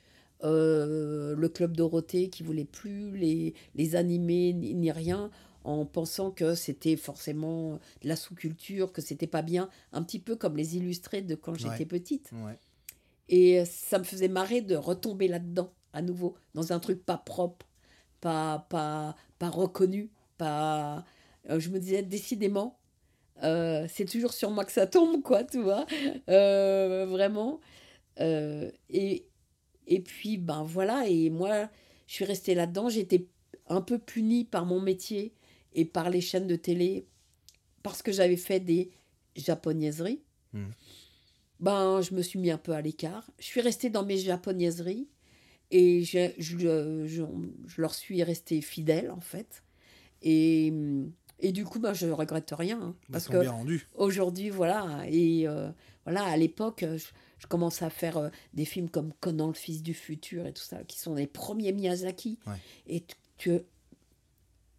[SPEAKER 2] le Club Dorothée, qui voulaient plus les, les animés ni, ni rien, en pensant que c'était forcément de la sous-culture, que c'était pas bien, un petit peu comme les illustrés de quand
[SPEAKER 3] Ouais.
[SPEAKER 2] j'étais petite.
[SPEAKER 3] Ouais.
[SPEAKER 2] Et ça me faisait marrer de retomber là-dedans, à nouveau, dans un truc pas propre, pas, pas, pas reconnu, pas... Euh, je me disais, décidément, euh, c'est toujours sur moi que ça tombe, quoi, tu vois, Euh, vraiment. Et, et puis, ben voilà, et moi, je suis restée là-dedans, j'étais un peu punie par mon métier et par les chaînes de télé, parce que j'avais fait des japonaiseries
[SPEAKER 3] Mhm.
[SPEAKER 2] ben, je me suis mis un peu à l'écart. Je suis restée dans mes japonaiseries et je, je, je, je leur suis restée fidèle, en fait. Et, et du coup, ben, je regrette rien. hein,
[SPEAKER 3] Bah,
[SPEAKER 2] parce que aujourd'hui, voilà. Et euh, voilà, à l'époque, je, je commence à faire euh, des films comme Conan, le fils du futur et tout ça, qui sont les premiers Miyazaki.
[SPEAKER 3] Ouais.
[SPEAKER 2] Et tu, tu,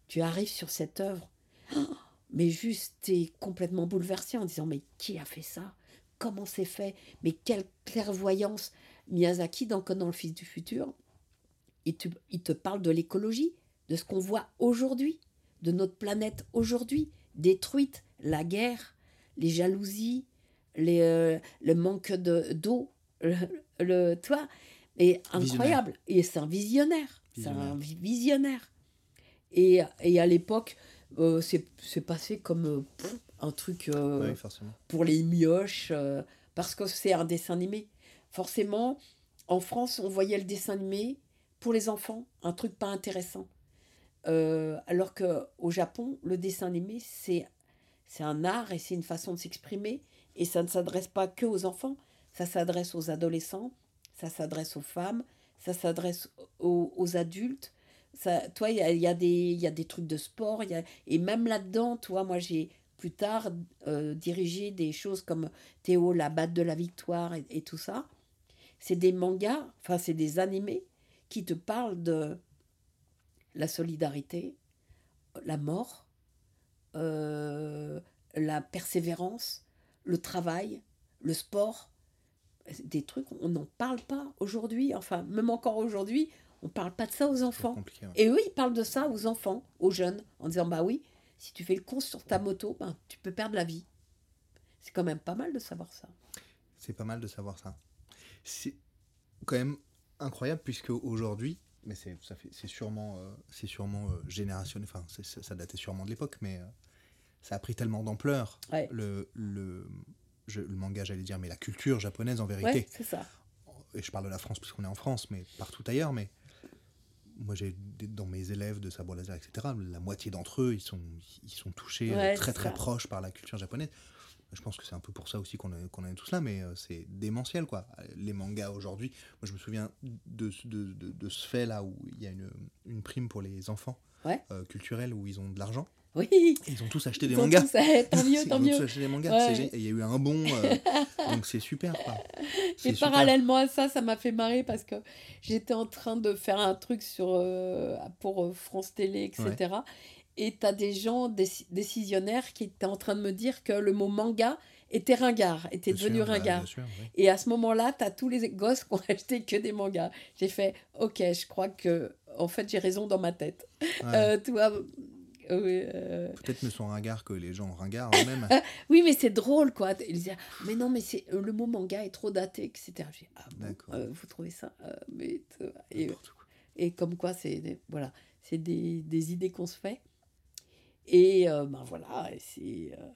[SPEAKER 2] tu arrives sur cette œuvre, oh, mais juste, t'es complètement bouleversé en disant, mais qui a fait ça? Comment c'est fait? Mais quelle clairvoyance Miyazaki, dans Conan, le fils du futur, il te, il te parle de l'écologie, de ce qu'on voit aujourd'hui, de notre planète aujourd'hui, détruite, la guerre, les jalousies, les, euh, le manque de- d'eau, le, le, tu vois, et incroyable. Et c'est un visionnaire. C'est un vi- visionnaire. Et, et à l'époque, euh, c'est passé comme euh, pff, un truc
[SPEAKER 3] Oui,
[SPEAKER 2] pour les mioches, parce que c'est un dessin animé. Forcément, en France, on voyait le dessin animé pour les enfants, un truc pas intéressant. Euh, alors que au Japon, le dessin animé, c'est c'est un art et c'est une façon de s'exprimer. Et ça ne s'adresse pas que aux enfants, ça s'adresse aux adolescents, ça s'adresse aux femmes, ça s'adresse aux, aux adultes. Ça, toi, il y a, y, a des- trucs de sport, et même là-dedans, toi, moi, j'ai plus tard euh, dirigé des choses comme Théo, la batte de la victoire et, et tout ça. C'est des mangas, enfin, c'est des animés qui te parlent de la solidarité, la mort, euh, la persévérance, le travail, le sport. Des trucs, on n'en parle pas aujourd'hui. Enfin, même encore aujourd'hui, on ne parle pas de ça aux enfants.
[SPEAKER 3] ouais.
[SPEAKER 2] Et eux, ils parlent de ça aux enfants, aux jeunes, en disant Bah oui, si tu fais le con sur ta moto, ben, tu peux perdre la vie. C'est quand même pas mal de savoir ça.
[SPEAKER 3] C'est pas mal de savoir ça. C'est quand même incroyable puisque aujourd'hui, mais c'est ça fait c'est sûrement euh, c'est sûrement euh, générationnel. Enfin, ça, datait sûrement de l'époque, mais euh, ça a pris tellement d'ampleur.
[SPEAKER 2] Ouais.
[SPEAKER 3] Le le je- le manga, j'allais dire, mais la culture japonaise en
[SPEAKER 2] Ouais,
[SPEAKER 3] vérité.
[SPEAKER 2] c'est ça.
[SPEAKER 3] Et je parle de la France puisqu'on est en France, mais partout ailleurs. Mais moi, j'ai dans mes élèves de sabre laser, etc. La moitié d'entre eux, ils sont ils sont touchés euh,
[SPEAKER 2] Ouais,
[SPEAKER 3] très très
[SPEAKER 2] ça.
[SPEAKER 3] proches par la culture japonaise. Je pense que c'est un peu pour ça aussi qu'on est, qu'on est tous là, mais euh, c'est démentiel, quoi. Les mangas aujourd'hui, moi je me souviens de, ce- de, de, de ce fait là où il y a une, une prime pour les enfants
[SPEAKER 2] Ouais.
[SPEAKER 3] euh, culturels où ils ont de l'argent.
[SPEAKER 2] Oui.
[SPEAKER 3] Ils ont tous acheté des
[SPEAKER 2] Ils ont
[SPEAKER 3] mangas.
[SPEAKER 2] tous- eh, tant mieux,
[SPEAKER 3] Ils
[SPEAKER 2] tant
[SPEAKER 3] ont
[SPEAKER 2] mieux.
[SPEAKER 3] tous acheté des mangas.
[SPEAKER 2] Ouais.
[SPEAKER 3] il y a eu un bon. euh, donc c'est super, quoi.
[SPEAKER 2] Et
[SPEAKER 3] super.
[SPEAKER 2] parallèlement à ça, ça m'a fait marrer parce que j'étais en train de faire un truc sur, euh, pour France Télé, etc. Et tu as des gens déci- décisionnaires qui étaient en train de me dire que le mot manga était ringard, était
[SPEAKER 3] Bien
[SPEAKER 2] devenu
[SPEAKER 3] sûr, bah,
[SPEAKER 2] ringard.
[SPEAKER 3] bien sûr, oui.
[SPEAKER 2] Et à ce moment-là, tu as tous les gosses qui ont acheté que des mangas. J'ai fait, ok, je crois que en fait j'ai raison dans ma tête.
[SPEAKER 3] Ouais.
[SPEAKER 2] Euh, tu vois, euh, euh,
[SPEAKER 3] Peut-être ne sont ringards que les gens ringards eux-mêmes.
[SPEAKER 2] oui, mais c'est drôle, quoi. Ils disaient, mais non, mais c'est le mot manga est trop daté, etc. J'ai ah bon, euh, vous trouvez ça Euh, mais, et, et comme quoi, c'est voilà, c'est des, des idées qu'on se fait. Et euh, ben voilà, et c'est euh,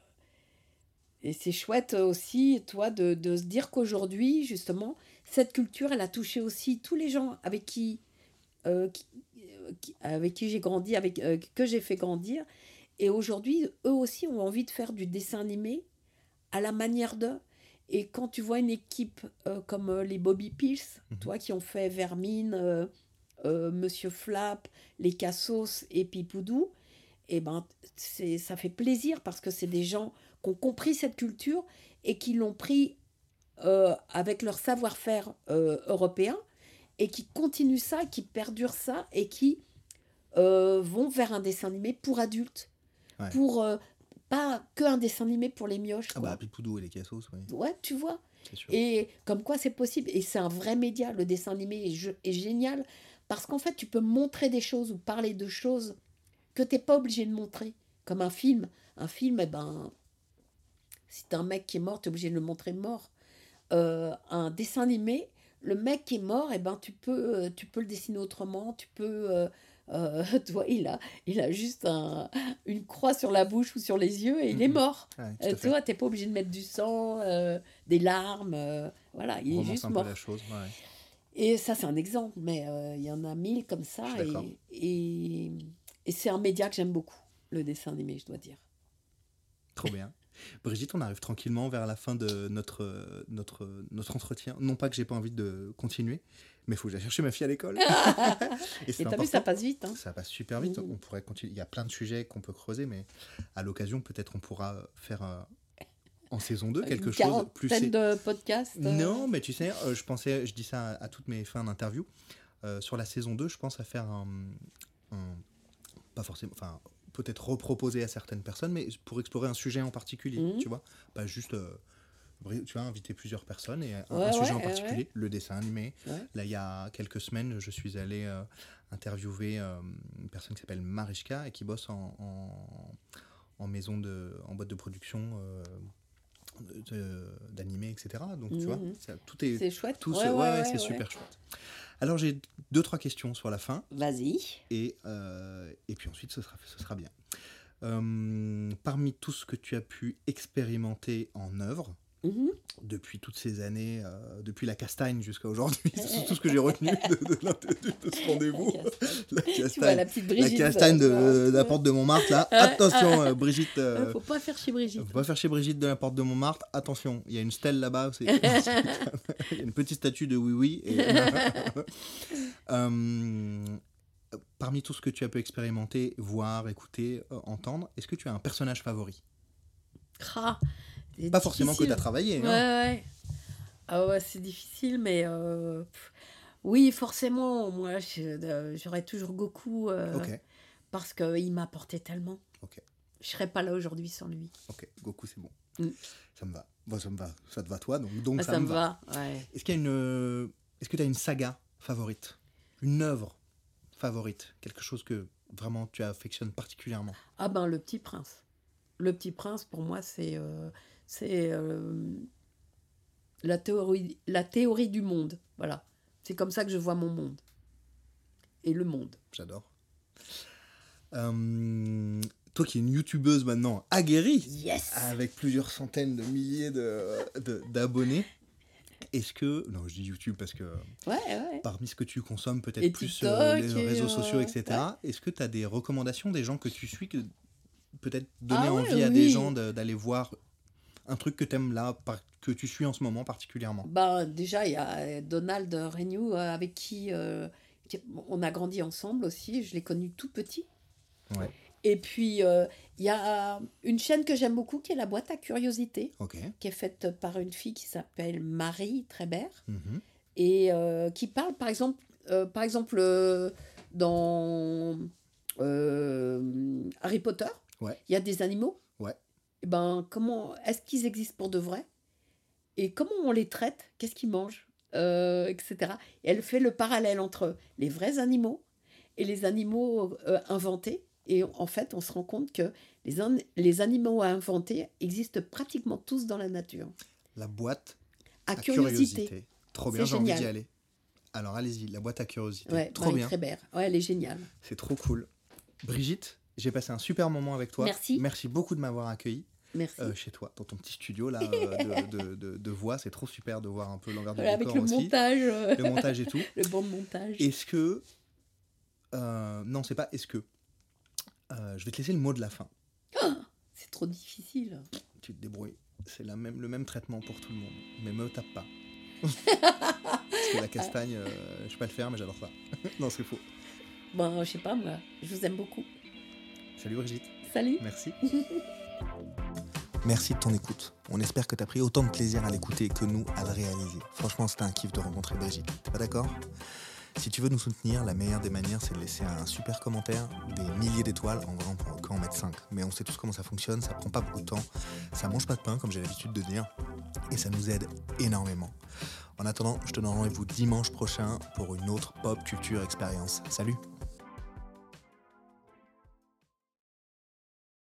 [SPEAKER 2] et c'est chouette aussi, toi, de, de se dire qu'aujourd'hui, justement, cette culture, elle a touché aussi tous les gens avec qui, euh, qui- qui- avec qui j'ai grandi, avec euh, que j'ai fait grandir. Et aujourd'hui, eux aussi ont envie de faire du dessin animé à la manière d'eux. Et quand tu vois une équipe euh, comme les Bobby Pills,
[SPEAKER 3] Mhm.
[SPEAKER 2] toi qui ont fait Vermine, Monsieur Flap, les Cassos et Pipoudou, et ben c'est ça fait plaisir parce que c'est des gens qui ont compris cette culture et qui l'ont pris euh, avec leur savoir-faire euh, européen et qui continuent ça, qui perdurent ça et qui euh, vont vers un dessin animé pour adultes.
[SPEAKER 3] Ouais.
[SPEAKER 2] Pour pas que un dessin animé pour les mioches.
[SPEAKER 3] Ah
[SPEAKER 2] quoi.
[SPEAKER 3] bah, Pipoudou et les cassos, oui,
[SPEAKER 2] Ouais, tu vois. Et comme quoi c'est possible. Et c'est un vrai média. Le dessin animé est, est génial parce qu'en fait, tu peux montrer des choses ou parler de choses que tu n'es pas obligé de montrer. Comme un film. Un film, eh ben, si t'as un mec qui est mort, tu es obligé de le montrer mort. Euh, un dessin animé, le mec qui est mort, eh ben, tu, peux, euh, tu peux le dessiner autrement. Tu peux. euh, euh, toi, il a, il a juste un- une croix sur la bouche ou sur les yeux et il est
[SPEAKER 3] Mhm.
[SPEAKER 2] mort.
[SPEAKER 3] Ouais,
[SPEAKER 2] Euh, vois, t'es pas obligé de mettre du sang, euh, des larmes, voilà, il est
[SPEAKER 3] Romance
[SPEAKER 2] juste
[SPEAKER 3] un peu
[SPEAKER 2] mort.
[SPEAKER 3] la chose. ouais.
[SPEAKER 2] Et ça, c'est un exemple, mais il y en a mille comme ça. Et, et, et c'est un média que j'aime beaucoup, le dessin animé, je dois dire.
[SPEAKER 3] Trop bien. Brigitte, on arrive tranquillement vers la fin de notre, notre, notre entretien. Non pas que j'ai pas envie de continuer, mais il faut que j'aille chercher ma fille à l'école. Et
[SPEAKER 2] t'as vu, ça passe vite. Hein
[SPEAKER 3] Ça passe super vite. On pourrait continuer. Il y a plein de sujets qu'on peut creuser, mais à l'occasion, peut-être on pourra faire euh, en saison 2 quelque
[SPEAKER 2] Une
[SPEAKER 3] chose plus.
[SPEAKER 2] de podcasts. euh,
[SPEAKER 3] Non, mais tu sais, euh, je pensais, je dis ça à, à toutes mes fins d'interview. euh, sur la saison 2, je pense à faire un. un- pas forcément. Enfin, peut-être reproposer à certaines personnes, mais pour explorer un sujet en particulier,
[SPEAKER 2] Mhm.
[SPEAKER 3] tu vois. Pas juste. euh, tu vois, inviter plusieurs personnes et un,
[SPEAKER 2] Ouais,
[SPEAKER 3] un sujet
[SPEAKER 2] ouais,
[SPEAKER 3] en
[SPEAKER 2] ouais,
[SPEAKER 3] particulier, le dessin animé. Là, il y a quelques semaines, je suis allé euh, interviewer euh, une personne qui s'appelle Marichka et qui bosse en, en, en maison de, en boîte de production d'animé, etc. Donc, tu vois,
[SPEAKER 2] Mhm.
[SPEAKER 3] ça- tout est,
[SPEAKER 2] C'est chouette.
[SPEAKER 3] tout
[SPEAKER 2] Ouais,
[SPEAKER 3] ouais,
[SPEAKER 2] ouais,
[SPEAKER 3] c'est super chouette. Alors, j'ai deux, trois questions sur la fin
[SPEAKER 2] Vas-y.
[SPEAKER 3] et, euh, et puis ensuite, ce sera, ce sera bien. Euh, parmi tout ce que tu as pu expérimenter en œuvre,
[SPEAKER 2] Mhm.
[SPEAKER 3] depuis toutes ces années, euh, depuis la castagne jusqu'à aujourd'hui, c'est tout ce que j'ai retenu de, de l'interview de ce rendez-vous. La
[SPEAKER 2] Tu vois,
[SPEAKER 3] castagne,
[SPEAKER 2] la petite
[SPEAKER 3] la
[SPEAKER 2] Brigitte.
[SPEAKER 3] castagne de,
[SPEAKER 2] euh,
[SPEAKER 3] de la porte de Montmartre, là.
[SPEAKER 2] Ouais.
[SPEAKER 3] Attention, euh, Brigitte. euh,
[SPEAKER 2] Faut pas faire chez Brigitte.
[SPEAKER 3] faut pas faire chez Brigitte de la porte de Montmartre. Attention, il y a une stèle là-bas. c'est- Il y a une petite statue de oui oui. et- Euh, parmi tout ce que tu as pu expérimenter, voir, écouter, euh, entendre, est-ce que tu as un personnage favori?
[SPEAKER 2] Ah,
[SPEAKER 3] Pas forcément que tu as travaillé.
[SPEAKER 2] Ouais,
[SPEAKER 3] hein.
[SPEAKER 2] ouais. Ah ouais, c'est difficile, mais euh, oui, forcément, moi, euh, j'aurais toujours Goku euh,
[SPEAKER 3] Ok,
[SPEAKER 2] parce qu'il m'a apporté tellement.
[SPEAKER 3] Ok.
[SPEAKER 2] Je serais pas là aujourd'hui sans lui.
[SPEAKER 3] ok, Goku c'est bon.
[SPEAKER 2] Mm.
[SPEAKER 3] Ça me va. Bon, ça me va. Ça te va toi, donc, donc
[SPEAKER 2] Ah,
[SPEAKER 3] ça, me va.
[SPEAKER 2] ouais.
[SPEAKER 3] Est-ce qu'il y a une, euh, est-ce que tu as une saga favorite, une œuvre favorite, quelque chose que vraiment tu affectionnes particulièrement?
[SPEAKER 2] Ah ben, le petit prince. Le petit prince, pour moi, c'est euh, c'est euh, la, théorie, la théorie du monde. Voilà. C'est comme ça que je vois mon monde. Et le monde.
[SPEAKER 3] J'adore. Euh, toi qui es une youtubeuse maintenant aguerrie,
[SPEAKER 2] Yes
[SPEAKER 3] avec plusieurs centaines de milliers de- de- d'abonnés, est-ce que. Non, je dis YouTube parce que
[SPEAKER 2] Ouais, ouais.
[SPEAKER 3] parmi ce que tu consommes, peut-être plus euh, les réseaux
[SPEAKER 2] euh,
[SPEAKER 3] sociaux, etc., est-ce que tu as des recommandations des gens que tu suis que peut-être donner
[SPEAKER 2] Ah ouais,
[SPEAKER 3] envie à des gens de- d'aller voir un truc que t'aimes là, que tu suis en ce moment particulièrement?
[SPEAKER 2] Ben, déjà, il y a Donald Renew euh, avec qui, euh, on a grandi ensemble aussi. Je l'ai connu tout petit.
[SPEAKER 3] Ouais.
[SPEAKER 2] Et puis, euh, il y a une chaîne que j'aime beaucoup qui est la boîte à curiosités,
[SPEAKER 3] Ok.
[SPEAKER 2] qui est faite par une fille qui s'appelle Marie Trébert
[SPEAKER 3] Mhm.
[SPEAKER 2] et euh, qui parle, par exemple, euh, par exemple euh, dans euh, Harry Potter,
[SPEAKER 3] Ouais.
[SPEAKER 2] il y a des animaux. Et ben, comment est-ce qu'ils existent pour de vrai? Et comment on les traite? Qu'est-ce qu'ils mangent? Euh, Etc. Et elle fait le parallèle entre les vrais animaux et les animaux euh, inventés. Et en fait, on se rend compte que les, an- les animaux à inventer existent pratiquement tous dans la nature.
[SPEAKER 3] La boîte
[SPEAKER 2] À,
[SPEAKER 3] à
[SPEAKER 2] curiosité.
[SPEAKER 3] curiosité. Trop bien, j'ai envie d'y aller. Alors allez-y, la boîte à curiosité.
[SPEAKER 2] Ouais,
[SPEAKER 3] Trop
[SPEAKER 2] Marie
[SPEAKER 3] bien.
[SPEAKER 2] Trébert. Ouais, elle est géniale.
[SPEAKER 3] C'est trop cool. Brigitte, j'ai passé un super moment avec toi.
[SPEAKER 2] Merci.
[SPEAKER 3] Merci beaucoup de m'avoir accueilli
[SPEAKER 2] Merci.
[SPEAKER 3] euh, chez toi, dans ton petit studio là, euh, de, de- de- de voix. C'est trop super de voir un peu l'envers du
[SPEAKER 2] Voilà, avec
[SPEAKER 3] décor
[SPEAKER 2] le
[SPEAKER 3] aussi.
[SPEAKER 2] montage, euh,
[SPEAKER 3] Le montage et tout.
[SPEAKER 2] le bon montage.
[SPEAKER 3] Est-ce que. euh, non, c'est pas est-ce que. Euh, je vais te laisser le mot de la fin.
[SPEAKER 2] C'est trop difficile.
[SPEAKER 3] Tu te débrouilles. C'est la même, le même traitement pour tout le monde. Mais me tape pas. Parce que la castagne, je sais pas le faire, mais j'adore ça. non, c'est faux.
[SPEAKER 2] Bon, je sais pas, moi, je vous aime beaucoup.
[SPEAKER 3] Salut Brigitte.
[SPEAKER 2] Salut.
[SPEAKER 3] Merci.
[SPEAKER 1] Merci de ton écoute. On espère que tu as pris autant de plaisir à l'écouter que nous à le réaliser. Franchement, c'était un kiff de rencontrer Brigitte. T'es pas d'accord? Si tu veux nous soutenir, la meilleure des manières, c'est de laisser un super commentaire, des milliers d'étoiles. En vrai, on peut qu'en mettre 5. Mais on sait tous comment ça fonctionne, ça prend pas beaucoup de temps. Ça mange pas de pain, comme j'ai l'habitude de dire. Et ça nous aide énormément. En attendant, je te donne rendez-vous dimanche prochain pour une autre pop culture expérience. Salut